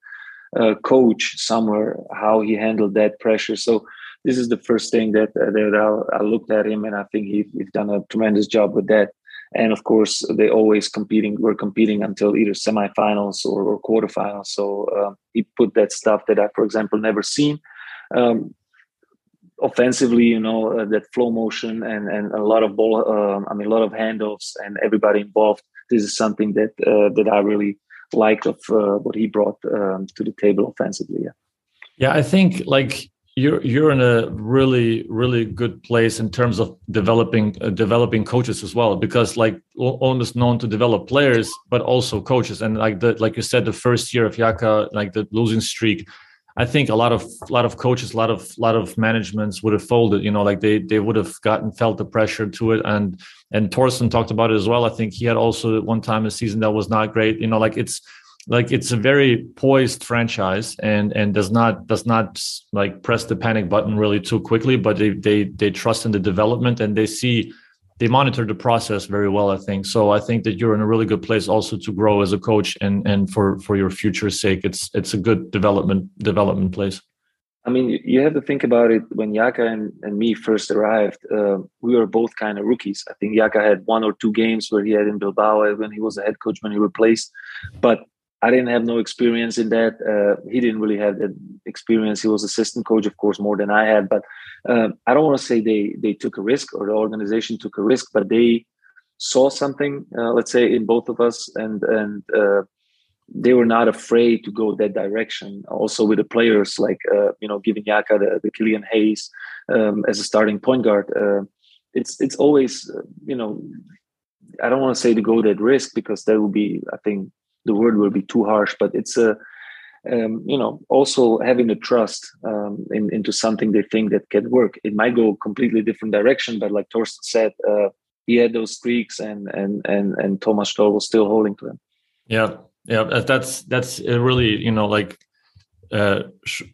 uh, coach somewhere how he handled that pressure. So this is the first thing that uh, that I, I, looked at him, and I think he, he's done a tremendous job with that. And of course, they always competing. We're competing until either semifinals or, or quarterfinals. So uh, he put that stuff that I, for example, never seen. Um, offensively, you know, uh, that flow motion and and a lot of ball. Uh, I mean, a lot of handoffs and everybody involved. This is something that uh, that I really liked of uh, what he brought um, to the table offensively. Yeah. Yeah, I think like you're you're in a really really good place in terms of developing uh, developing coaches as well because like almost known to develop players but also coaches and like the like you said the first year of Jaka like the losing streak I think a lot of a lot of coaches, a lot of a lot of managements would have folded. You know, like they they would have gotten felt the pressure to it, and and Thorsten talked about it as well. I think he had also one time a season that was not great. You know, like it's like it's a very poised franchise and and does not does not like press the panic button really too quickly, but they they they trust in the development and they see they monitor the process very well i think so i think that you're in a really good place also to grow as a coach and and for for your future's sake it's it's a good development development place I mean, you have to think about it. When Jaka and, and me first arrived, uh, we were both kind of rookies. I think Jaka had one or two games where he had in Bilbao when he was a head coach when he replaced. But I didn't have no experience in that. Uh, he didn't really have that experience. He was assistant coach, of course, more than I had. But uh, I don't want to say they they took a risk or the organization took a risk, but they saw something, uh, let's say, in both of us, and and uh, they were not afraid to go that direction. Also with the players, like uh, you know, giving Jaka the, the Killian Hayes um, as a starting point guard. Uh, it's it's always uh, you know, I don't want to say to go that risk because that would be I think the word will be too harsh, but it's a um, you know also having a trust um, in, into something they think that can work. It might go completely different direction, but like Thorsten said, uh, he had those streaks, and and and and Thomas Stoll was still holding to him. Yeah, yeah that's that's really you know like uh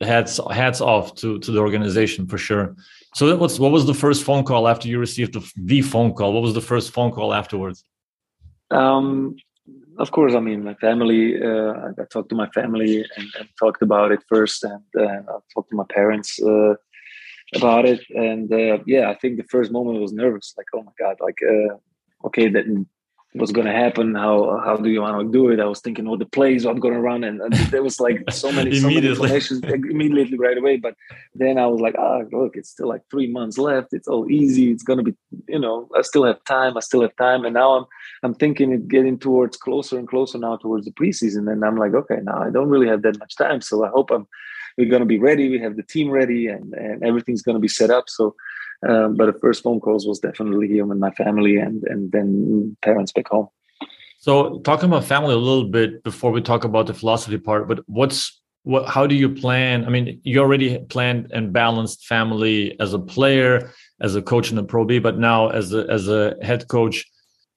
hats hats off to to the organization for sure so that was what was the first phone call after you received the, the phone call what was the first phone call afterwards um of course i mean my family uh, i talked to my family and, and talked about it first and uh, i talked to my parents uh, about it. And uh, yeah i think the first moment was nervous like oh my god like uh, okay that what's going to happen how how do you want to do it? I was thinking all the plays i'm going to run and, and, there was like so many so many information immediately right away but then i was like oh look it's still like three months left it's all easy it's going to be you know i still have time i still have time and now i'm i'm thinking it getting towards closer and closer now towards the preseason and i'm like okay now i don't really have that much time so i hope i'm we're going to be ready we have the team ready and and everything's going to be set up so um, but the first phone calls was definitely him and my family, and and then parents back home. So talking about family a little bit before we talk about the philosophy part, but what's what? How do you plan? I mean, you already planned and balanced family as a player, as a coach in the Pro B, but now as a as a head coach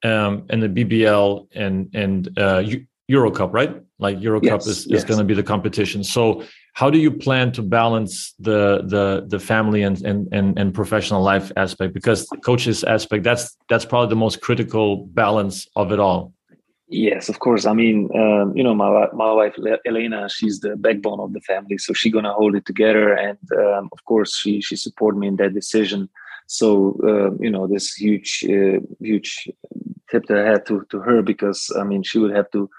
um, in the BBL and and uh, Euro Cup, right? Like Euro yes, Cup is, yes. is going to be the competition. So how do you plan to balance the the the family and and and, and professional life aspect? Because coaches aspect that's that's probably the most critical balance of it all. Yes of course. I mean um, you know my my wife elena she's the backbone of the family so she's gonna hold it together and um, of course she she supported me in that decision. So uh, you know this huge uh, huge tip that i had to to her because i mean she would have to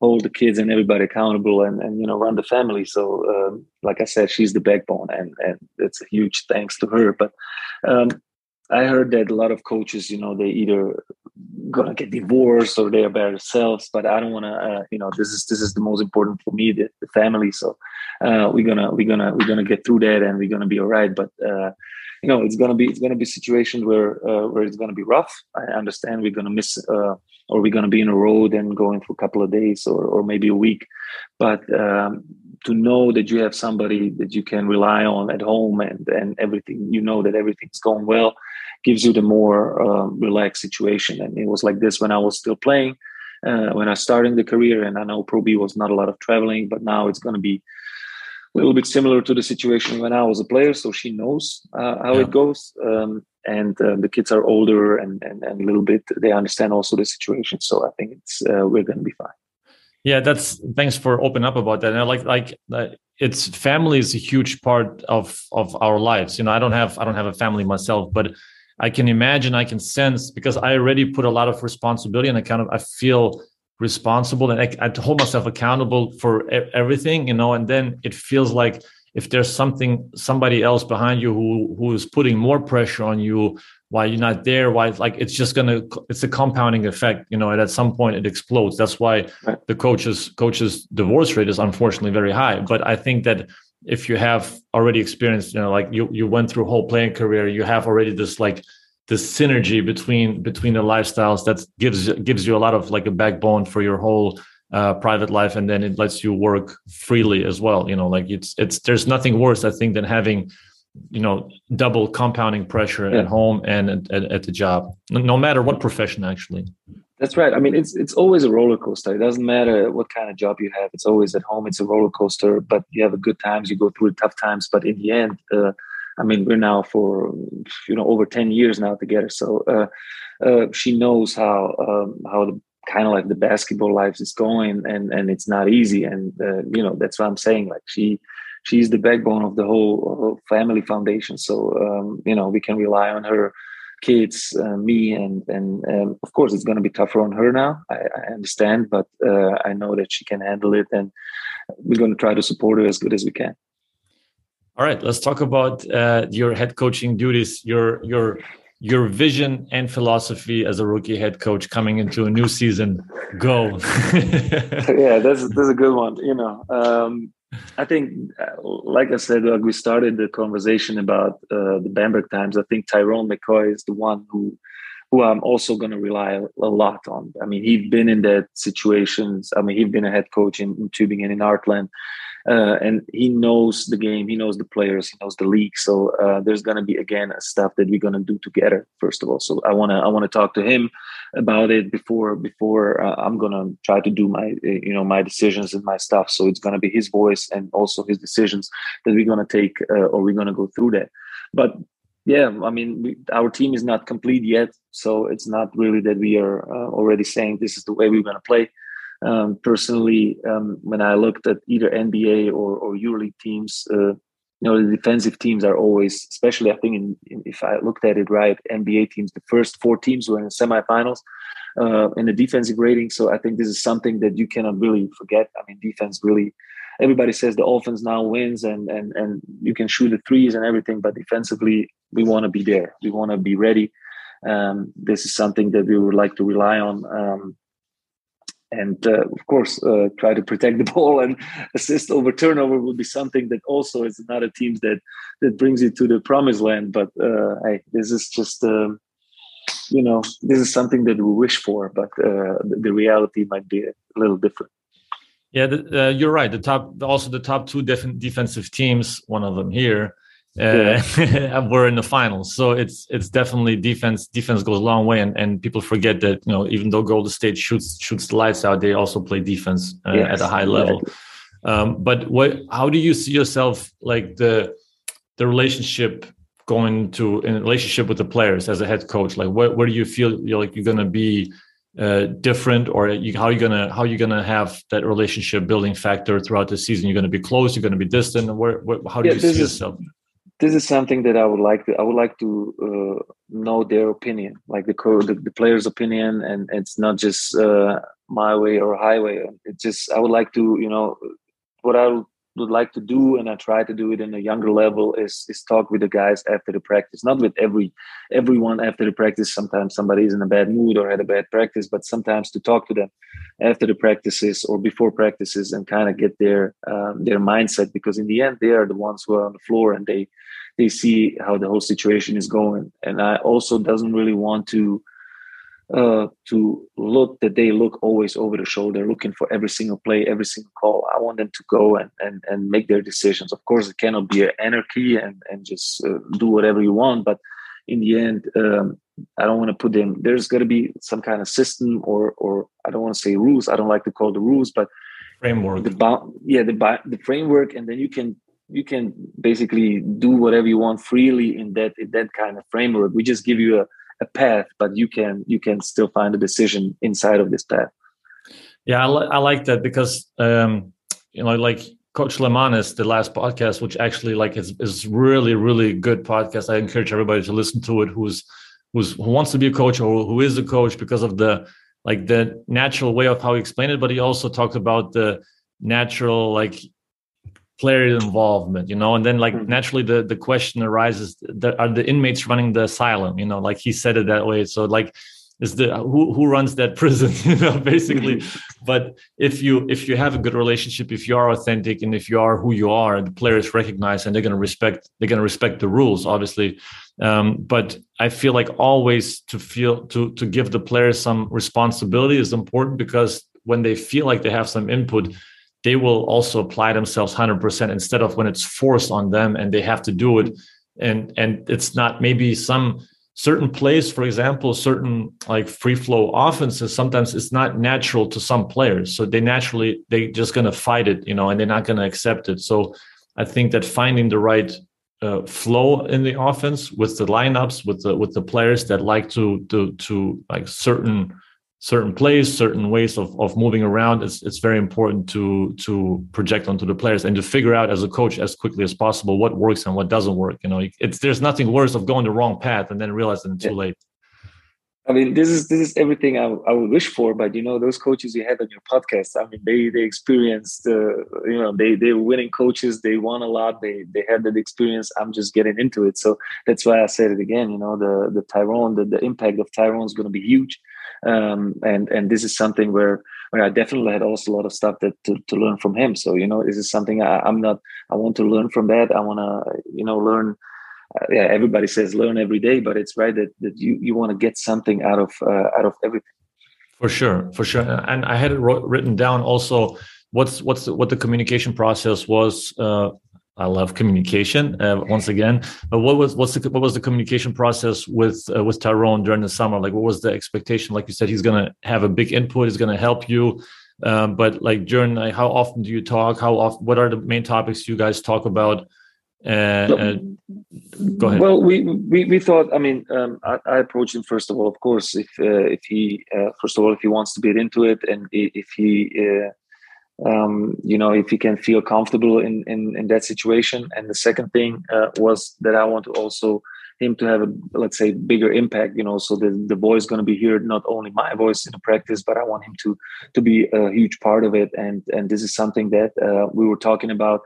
hold the kids and everybody accountable and, and you know run the family. So um, like i said she's the backbone and and it's a huge thanks to her. But um, i heard that a lot of coaches you know they either gonna get divorced or they are by themselves but i don't want to uh, you know this is this is the most important for me the, the family. So uh, we're gonna we're gonna we're gonna get through that and we're gonna be all right but uh, you know it's gonna be it's gonna be situations where uh, where it's gonna be rough. I understand we're gonna miss or we're going to be in a road and going for a couple of days or, or maybe a week? But um, to know that you have somebody that you can rely on at home and and everything you know that everything's going well gives you the more um, relaxed situation. And it was like this when i was still playing uh, when i started the career and i know pro b was not a lot of traveling but now it's going to be a little bit similar to the situation when i was a player so she knows uh, how yeah. it goes. Um, and uh, the kids are older and, and, and a little bit they understand also the situation. So i think it's uh, we're going to be fine. Yeah that's thanks for opening up about that. And I like like it's family is a huge part of of our lives. You know i don't have i don't have a family myself but i can imagine i can sense because i already put a lot of responsibility and i kind of i feel responsible and I, I hold myself accountable for everything you know and then it feels like if there's something somebody else behind you who who is putting more pressure on you why you're not there why like it's just gonna it's a compounding effect you know and at some point it explodes. That's why the coaches coaches divorce rate is unfortunately very high. But i think that if you have already experienced you know like you you went through whole playing career you have already this like this synergy between between the lifestyles that gives gives you a lot of like a backbone for your whole uh, private life and then it lets you work freely as well you know like it's it's there's nothing worse i think than having you know double compounding pressure yeah. at home and at, at, the job no matter what profession actually that's right i mean it's it's always a roller coaster it doesn't matter what kind of job you have it's always at home it's a roller coaster but you have a good times you go through tough times but in the end uh, I mean, we're now for you know over ten years now together. So uh, uh, she knows how um, how the kind of like the basketball life is going, and and it's not easy. And uh, you know that's what I'm saying. Like she she's the backbone of the whole, family foundation. So um, you know we can rely on her kids, uh, me, and and um, of course it's going to be tougher on her now. I, I understand, but uh, I know that she can handle it, and we're going to try to support her as good as we can. All right, let's talk about uh, your head coaching duties. Your your your vision and philosophy as a rookie head coach coming into a new season. Go. yeah, that's that's a good one. You know, um, I think, uh, like I said, like we started the conversation about uh, the Bamberg times. I think Tyrone McCoy is the one who, who I'm also going to rely a lot on. I mean, he's been in that situations. I mean, he's been a head coach in, in Tübingen in Heartland, uh, and he knows the game, he knows the players, he knows the league. So uh, there's to be again stuff that we're to do together. First of all, so I want to I want to talk to him about it before before uh, I'm to try to do my you know my decisions and my stuff. So it's to be his voice and also his decisions that we're to take uh, or we're to go through that. But yeah, I mean, we, our team is not complete yet, so it's not really that we are uh, already saying this is the way we're to play um, personally, um, when I looked at either NBA or, or EuroLeague teams, uh, you know, the defensive teams are always, especially I think in, in, if I looked at it right, NBA teams, the first four teams were in the semifinals uh, in the defensive rating. So I think this is something that you cannot really forget. I mean, defense really. Everybody says the offense now wins and and and you can shoot the threes and everything, but defensively we want to be there. We want to be ready. Um, this is something that we would like to rely on. Um, and uh, of course uh, try to protect the ball and assist over turnover would be something that also is another team that that brings you to the promised land. But uh, this is just um, you know this is something that we wish for but uh, the, the, reality might be a little different. Yeah the, uh, you're right. The top also the top two def- defensive teams one of them here uh, we're in the finals. So it's it's definitely defense. Defense goes a long way, and, and people forget that you know even though Golden State shoots shoots the lights out, they also play defense uh, yes, at a high level. Exactly. Um, but what? How do you see yourself like the the relationship going to in relationship with the players as a head coach? Like, what where do you feel you're like you're gonna be? Uh, different or you, how are you gonna how you gonna have that relationship building factor throughout the season you're gonna be close you're gonna be distant where, where how do yeah, you see yourself this is something that I would like to I would like to uh, know their opinion, like the, co- the, the player's opinion, and it's not just uh, my way or highway. It's just I would like to you know what I would like to do, and I try to do it in a younger level is is talk with the guys after the practice, not with every everyone after the practice. Sometimes somebody is in a bad mood or had a bad practice, but sometimes to talk to them after the practices or before practices and kind of get their um, their mindset because in the end they are the ones who are on the floor and they they see how the whole situation is going. And I also doesn't really want to uh, to look that they look always over the shoulder, looking for every single play, every single call. I want them to go and and, and make their decisions. Of course, it cannot be an anarchy and and just uh, do whatever you want, but in the end, um, I don't want to put them. There's got to be some kind of system, or or I don't want to say rules. I don't like to call the rules, but framework. The yeah, the the framework, and then you can you can basically do whatever you want freely in that in that kind of framework. We just give you a, a path, but you can you can still find a decision inside of this path. Yeah, I, li- I like that because um, you know, like Coach Lemanis, the last podcast, which actually like is is really really good podcast. I encourage everybody to listen to it. Who's who's who wants to be a coach or who is a coach because of the like the natural way of how he explained it. But he also talked about the natural like player involvement you know? And then like mm-hmm. naturally the the question arises that are the inmates running the asylum you know? Like he said it that way. So like is the who who runs that prison you know basically? Mm-hmm. but if you if you have a good relationship if you are authentic and if you are who you are the players recognize and they're going to respect they're going to respect the rules obviously. Um, but i feel like always to feel to to give the players some responsibility is important because when they feel like they have some input they will also apply themselves 100% instead of when it's forced on them and they have to do it. And and it's not maybe some certain plays for example certain like free flow offenses sometimes it's not natural to some players. So they naturally they just going to fight it you know and they're not going to accept it. So i think that finding the right uh, flow in the offense with the lineups with the with the players that like to to to like certain certain plays certain ways of, of moving around it's it's very important to to project onto the players and to figure out as a coach as quickly as possible what works and what doesn't work you know it's there's nothing worse of going the wrong path and then realizing it's too late I mean, this is this is everything I, I would wish for. But you know, those coaches you had on your podcast, I mean, they they experienced, uh, you know, they they were winning coaches. They won a lot. They they had that experience. I'm just getting into it, so that's why I said it again. You know, the the Tyrone, the, the impact of Tyrone is going to be huge, um, and and this is something where where I definitely had also a lot of stuff that to, to learn from him. So you know, this is something I, I'm not. I want to learn from that. I want to you know learn uh, yeah, everybody says learn every day, but it's right that, that you, you want to get something out of uh, out of everything. For sure, for sure. And I had it written down also. What's what's the, what the communication process was. Uh, I love communication uh, once again. But what was what's the what was the communication process with uh, with Tyrone during the summer? Like, what was the expectation? Like you said, he's going to have a big input. He's going to help you. Um, but like during like, how often do you talk? How often? What are the main topics you guys talk about? Uh, go ahead. Well, we we, we thought. I mean, um, I, I, approached him first of all. Of course, if uh, if he uh, first of all if he wants to get into it, and if he, uh, um, you know, if he can feel comfortable in in, in that situation. And the second thing uh, was that I want to also him to have a let's say bigger impact you know so the, the is going to be here not only my voice in the practice but i want him to to be a huge part of it and and this is something that uh, we were talking about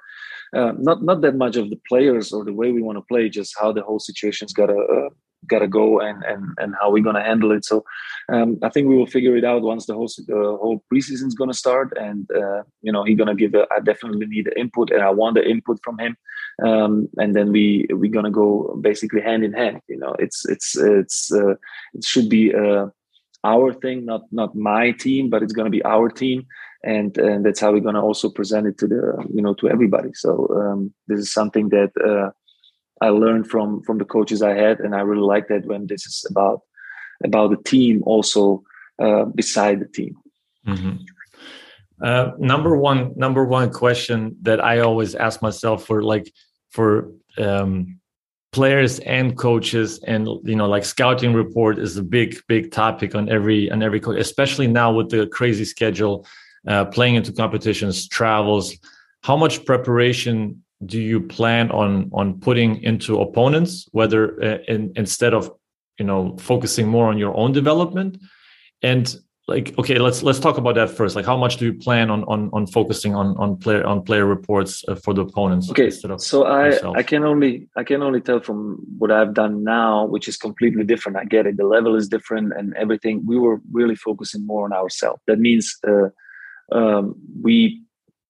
uh, not not that much of the players or the way we want to play, just how the whole situation's gotta uh, gotta go and and and how we're gonna handle it. So um, I think we will figure it out once the whole uh, whole preseason's gonna start, and uh, you know he's gonna give. A, I definitely need the input, and I want the input from him. Um, and then we we're gonna go basically hand in hand. You know, it's it's it's uh, it should be uh, our thing, not not my team, but it's gonna be our team and and that's how we're going to also present it to the you know to everybody so um, this is something that uh, i learned from from the coaches i had and i really like that when this is about about the team also uh, beside the team mm-hmm. uh, number one number one question that i always ask myself for like for um, players and coaches and you know like scouting report is a big big topic on every on every coach especially now with the crazy schedule uh, playing into competitions, travels. How much preparation do you plan on on putting into opponents? Whether uh, in, instead of you know focusing more on your own development, and like okay, let's let's talk about that first. Like, how much do you plan on on on focusing on on player on player reports uh, for the opponents? Okay, so I yourself? I can only I can only tell from what I've done now, which is completely different. I get it. The level is different and everything. We were really focusing more on ourselves. That means. Uh, um, we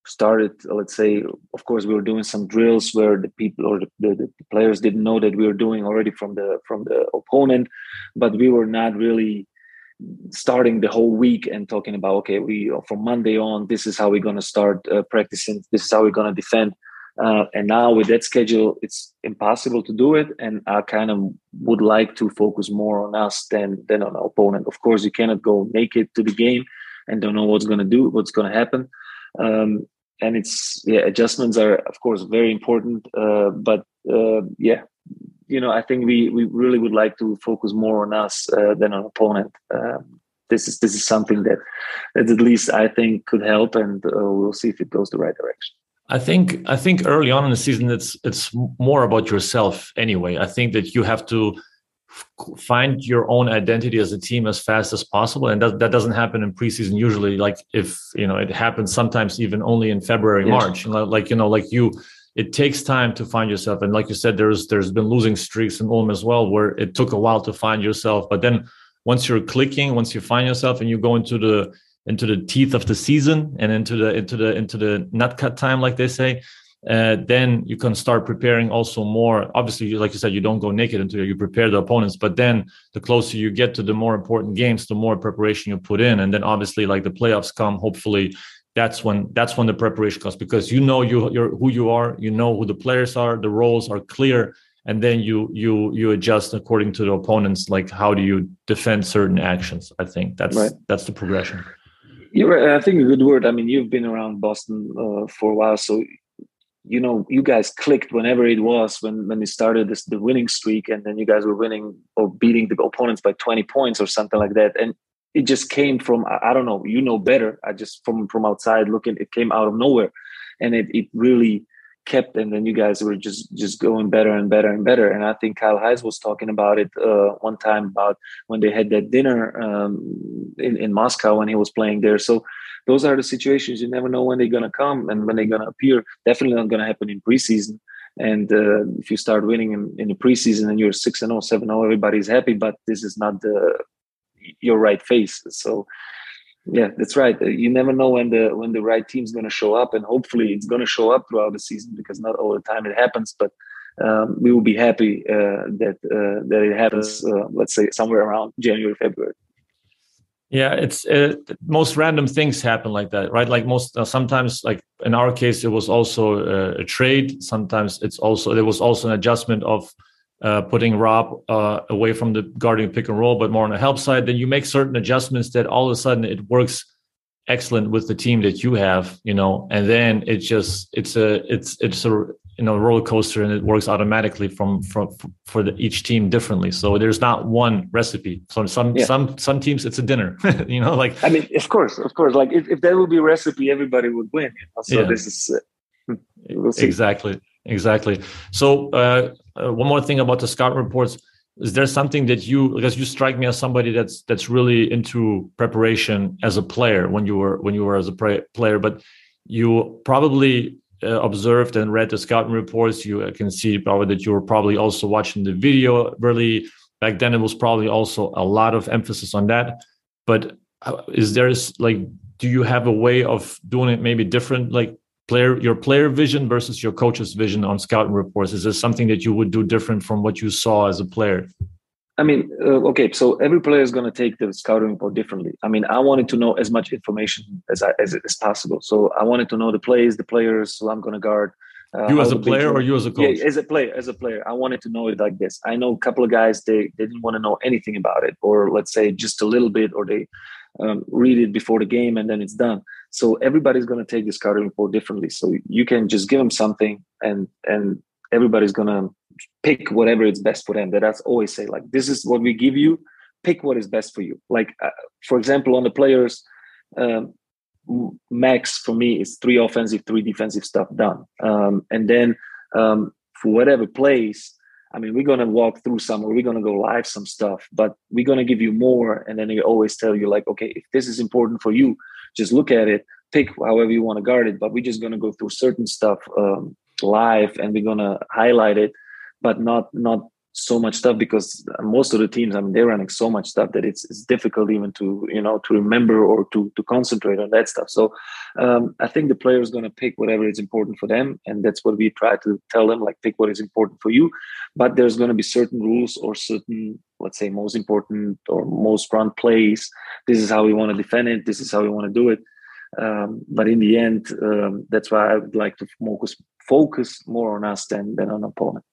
started let's say of course we were doing some drills where the people or the, the, the, players didn't know that we were doing already from the from the opponent but we were not really starting the whole week and talking about okay we from monday on this is how we're going to start uh, practicing this is how we're going to defend uh, and now with that schedule it's impossible to do it and i kind of would like to focus more on us than than on our opponent of course you cannot go naked to the game and don't know what's going to do, what's going to happen. Um, and it's yeah, adjustments are of course very important. Uh, but uh, yeah, you know, I think we we really would like to focus more on us uh, than on opponent. Um, this is this is something that that at least I think could help, and uh, we'll see if it goes the right direction. I think I think early on in the season, it's it's more about yourself anyway. I think that you have to find your own identity as a team as fast as possible. And that, that doesn't happen in preseason usually like if you know it happens sometimes even only in february yes. march. Like you know like you it takes time to find yourself. And like you said there's there's been losing streaks in Ulm as well where it took a while to find yourself. But then once you're clicking once you find yourself and you go into the into the teeth of the season and into the into the into the nut cut time like they say uh, then you can start preparing also more. Obviously, like you said, you don't go naked until you prepare the opponents. But then the closer you get to the more important games, the more preparation you put in, and then obviously, like the playoffs come, hopefully that's when that's when the preparation comes because you know you you're who you are, you know who the players are, the roles are clear, and then you you you adjust according to the opponents. Like how do you defend certain actions? I think that's right. that's the progression. You're, I think a good word. I mean, you've been around Boston uh, for a while, so you know you guys clicked whenever it was when when they started this the winning streak and then you guys were winning or beating the opponents by 20 points or something like that. And it just came from I, don't know you know better. I just from from outside looking it came out of nowhere. And it, it really kept and then you guys were just just going better and better and better and i think Kyle Hines was talking about it uh, one time about when they had that dinner um, in, in moscow when he was playing there so those are the situations you never know when they're going to come and when they're going to appear. Definitely not going to happen in preseason. And uh, if you start winning in, in the preseason and you're six and 0, 7 0, everybody's happy, but this is not the your right face. So yeah, that's right. You never know when the when the right team's going to show up, and hopefully it's going to show up throughout the season because not all the time it happens. But um, we will be happy uh, that uh, that it happens. Uh, let's say somewhere around January, February. Yeah, it's uh, most random things happen like that, right? Like most uh, sometimes, like in our case, it was also uh, a trade. Sometimes it's also there was also an adjustment of uh, putting Rob uh, away from the guarding pick and roll, but more on the help side. Then you make certain adjustments that all of a sudden it works excellent with the team that you have, you know, and then it just it's a it's it's a you know roller coaster and it works automatically from from for the, each team differently so there's not one recipe so some yeah. some some teams it's a dinner you know like i mean of course of course like if, if there would be a recipe everybody would win you know? so yeah. this is uh, we'll exactly exactly so uh, uh, one more thing about the scout reports is there something that you because you strike me as somebody that's that's really into preparation as a player when you were when you were as a player but you probably uh, observed and read the scouting reports, you can see probably that you were probably also watching the video. Really, back then it was probably also a lot of emphasis on that. But uh, is there like, do you have a way of doing it maybe different, like player your player vision versus your coach's vision on scouting reports? Is this something that you would do different from what you saw as a player? I mean, uh, okay, so every player is going to take the scouting report differently. I mean, I wanted to know as much information as I, as, as possible. So I wanted to know the plays, the players who I'm going to guard. Uh, you as a player or you as a coach? Yeah, as a player, as a player, I wanted to know it like this. I know a couple of guys they, they didn't want to know anything about it, or let's say just a little bit, or they um, read it before the game and then it's done. So everybody's going to take the scouting report differently. So you can just give them something, and and everybody's going to pick whatever is best for them. That I always say, like, this is what we give you. Pick what is best for you. Like, uh, for example, on the players, um, max for me is three offensive, three defensive stuff done. Um, and then um, for whatever plays, I mean, we're gonna walk through some, or we're gonna go live some stuff, but we're gonna give you more. And then we always tell you, like, okay, if this is important for you, just look at it, pick however you want to guard it. But we're just gonna go through certain stuff um, live, and we're gonna highlight it but not not so much stuff because most of the teams i mean they're running so much stuff that it's, it's difficult even to you know to remember or to to concentrate on that stuff. So um, i think the player is going to pick whatever is important for them and that's what we try to tell them like pick what is important for you. But there's going to be certain rules or certain let's say most important or most run plays. This is how we want to defend it. This is how we want to do it. Um, but in the end um, that's why i would like to focus focus more on us than than on opponent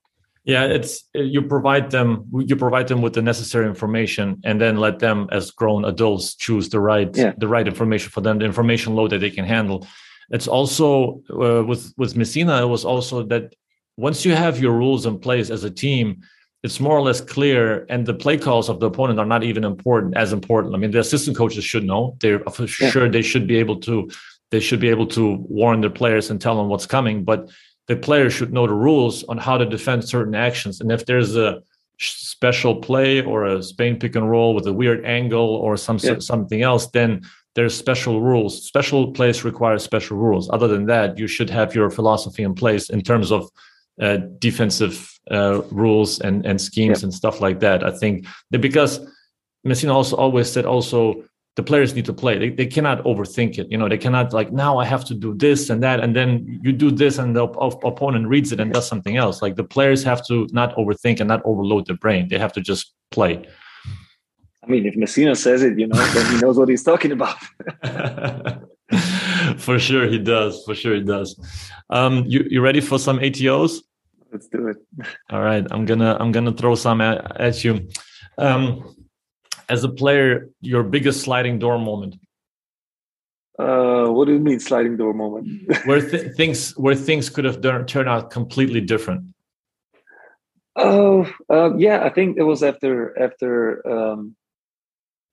yeah it's you provide them you provide them with the necessary information and then let them as grown adults choose the right yeah. the right information for them the information load that they can handle it's also uh, with with messina it was also that once you have your rules in place as a team it's more or less clear and the play calls of the opponent are not even important as important i mean the assistant coaches should know they're for yeah. sure they should be able to they should be able to warn their players and tell them what's coming but the player should know the rules on how to defend certain actions. And if there's a special play or a Spain pick and roll with a weird angle or some yeah. something else, then there's special rules. Special plays require special rules. Other than that, you should have your philosophy in place in terms of uh, defensive uh, rules and and schemes yeah. and stuff like that. I think because Messina also always said also the players need to play. They, they cannot overthink it. You know, they cannot like now I have to do this and that, and then you do this, and the op- opponent reads it and does something else. Like the players have to not overthink and not overload their brain. They have to just play. I mean, if Messina says it, you know, then he knows what he's talking about. for sure, he does. For sure, he does. Um, you you ready for some ATOs? Let's do it. All right, I'm gonna I'm gonna throw some at, at you. Um, as a player your biggest sliding door moment? Uh, what do you mean sliding door moment? where th- things where things could have done, turned out completely different. Oh, uh, yeah. I think it was after after um,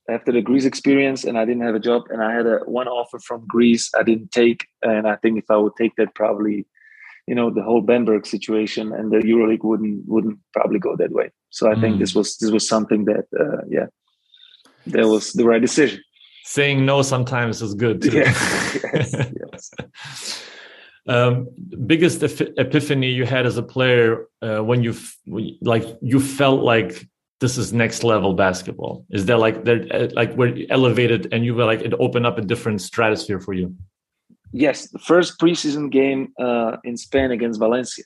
after the Greece experience, and I didn't have a job, and I had a one offer from Greece I didn't take, and I think if I would take that, probably, you know, the whole Bamberg situation and the EuroLeague wouldn't wouldn't probably go that way. So I mm. think this was this was something that, uh, yeah, that was the right decision. Saying no sometimes is good too. Yeah. yes, yes. um, biggest epiphany you had as a player uh, when you like you felt like this is next level basketball is there like there uh, like where you elevated and you were like it opened up a different stratosphere for you yes the first preseason game uh, in spain against valencia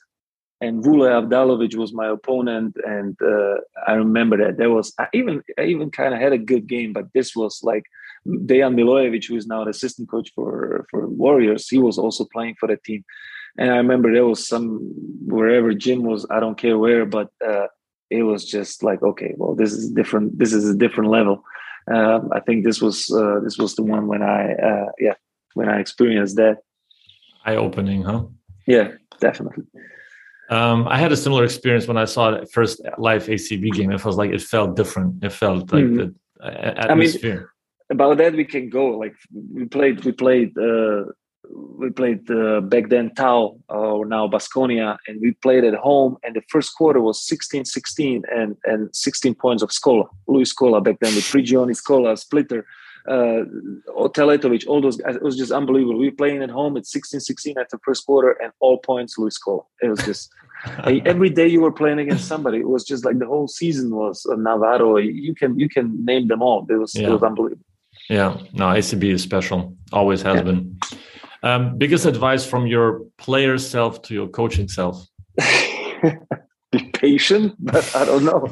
and Vule Avdalovic was my opponent, and uh, I remember that there was I even I even kind of had a good game, but this was like Dejan Milojevic, who is now an assistant coach for for Warriors, he was also playing for the team. And I remember there was some wherever Jim was, I don't care where, but uh, it was just like, okay, well, this is different. This is a different level. Um, I think this was uh, this was the one when I uh, yeah when I experienced that. Eye opening, huh? Yeah, definitely. Um, I had a similar experience when I saw the first live ACB game. It was like it felt different. It felt like mm-hmm. the atmosphere. I mean, about that we can go like we played we played uh we played uh, back then Tau or now Basconia, and we played at home and the first quarter was 16-16 and and 16 points of Scola Luis Scola back then with Prigioni Scola Splitter uh Teletovic all those guys it was just unbelievable we were playing at home at 16-16 at the first quarter and all points Luis Scola it was just every day you were playing against somebody it was just like the whole season was uh, Navarro you can you can name them all it was yeah. it was unbelievable yeah, no, ACB is special. Always has yeah. been. Um, biggest advice from your player self to your coaching self? be patient, but I don't know.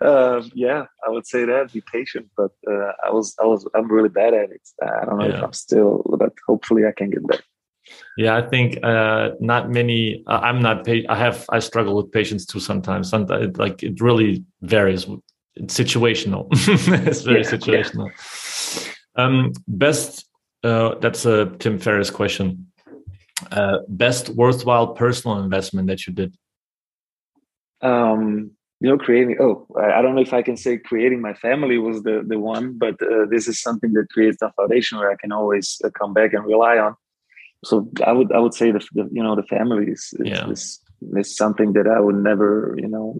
Uh, yeah, I would say that. Be patient, but uh, I was, I was, I'm really bad at it. I don't know yeah. if I'm still, but hopefully I can get better. Yeah, I think uh, not many. Uh, I'm not. Pa- I have. I struggle with patience too sometimes. Sometimes, like it really varies. It's situational. it's very yeah, situational. Yeah. Um, best, uh, that's a Tim Ferriss question. Uh, best worthwhile personal investment that you did? Um, you know, creating, oh, I don't know if I can say creating my family was the, the one, but uh, this is something that creates a foundation where I can always uh, come back and rely on. So I would, I would say the, the you know, the family is, is, yeah. is, is something that I would never, you know,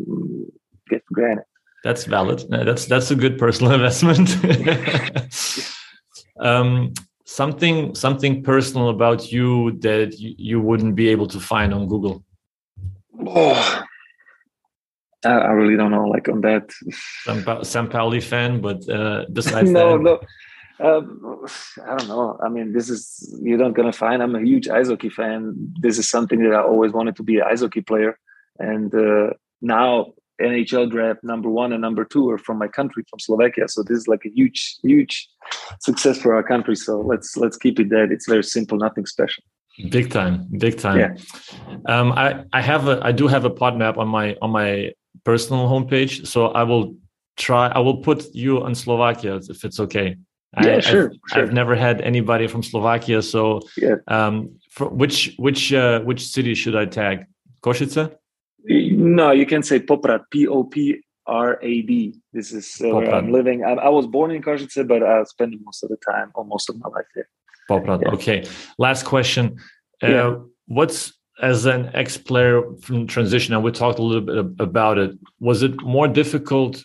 get for granted. That's valid. That's that's a good personal investment. um, something something personal about you that you, you, wouldn't be able to find on Google? Oh, I, I really don't know. Like on that, Sam, St. Pauli fan, but uh, besides no, that, no. Um, I don't know. I mean, this is you're not gonna find. I'm a huge ice hockey fan. This is something that I always wanted to be an ice hockey player, and uh, now NHL draft number one and number two are from my country, from Slovakia. So this is like a huge, huge success for our country. So let's let's keep it that. It's very simple, nothing special. Big time, big time. Yeah. Um, I I have a I do have a pod map on my on my personal homepage. So I will try. I will put you on Slovakia if it's okay. Yeah, I, sure, I've, sure. I've never had anybody from Slovakia. So yeah. um, for which which uh, which city should I tag? Košice? No, you can say Poprad. P O P R A D. This is uh, where I'm living. I, I, was born in Košice, but I spent most of the time, or most of my life there. Poprad. Yeah. Okay. Last question. Uh, yeah. What's as an ex-player from transition, and we talked a little bit about it. Was it more difficult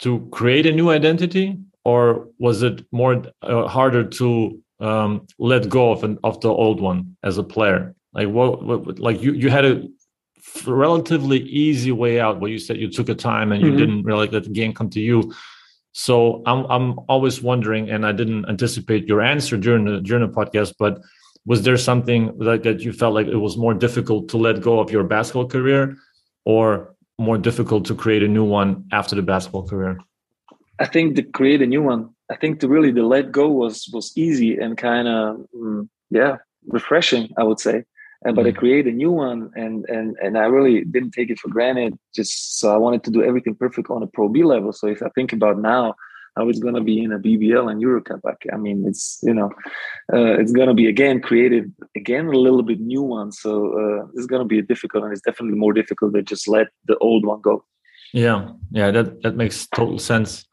to create a new identity, or was it more uh, harder to um, let go of an, of the old one as a player? Like what, what, like you you had a relatively easy way out where you said you took a time and you mm-hmm. didn't really let the game come to you so I'm, I'm always wondering and i didn't anticipate your answer during the during the podcast but was there something that, that you felt like it was more difficult to let go of your basketball career or more difficult to create a new one after the basketball career? I think to create a new one i think to really the let go was was easy and kind of mm, yeah refreshing i would say. And but I mm-hmm. created a new one and and and I really didn't take it for granted just so I wanted to do everything perfect on a ProB level. So if I think about now how it's going to be in a BBL and Eurocup. I mean, it's you know, uh, it's going to be again created again a little bit new one. So uh, it's going to be difficult, and it's definitely more difficult to just let the old one go. Yeah, yeah, that that makes total sense.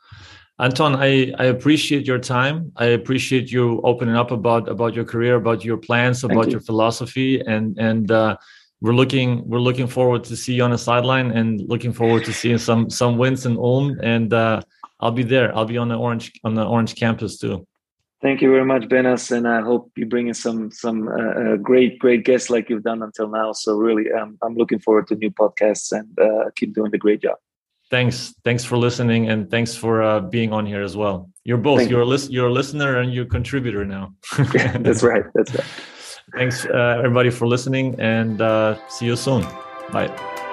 Anton, I, I appreciate your time. I appreciate you opening up about about your career, about your plans, about you. your philosophy, and and uh, we're looking we're looking forward to see you on the sideline and looking forward to seeing some some wins in Ulm. And uh, I'll be there. I'll be on the orange on the orange campus too. Thank you very much, Benas, and I hope you bring in some some uh, uh, great great guests like you've done until now. So really, um, I'm looking forward to new podcasts and uh, keep doing the great job. Thanks, thanks for listening, and thanks for uh, being on here as well. You're both Thank you're you. a list, you're a listener and you're a contributor now. yeah, that's right. That's right. Thanks, uh, everybody, for listening, and uh, see you soon. Bye.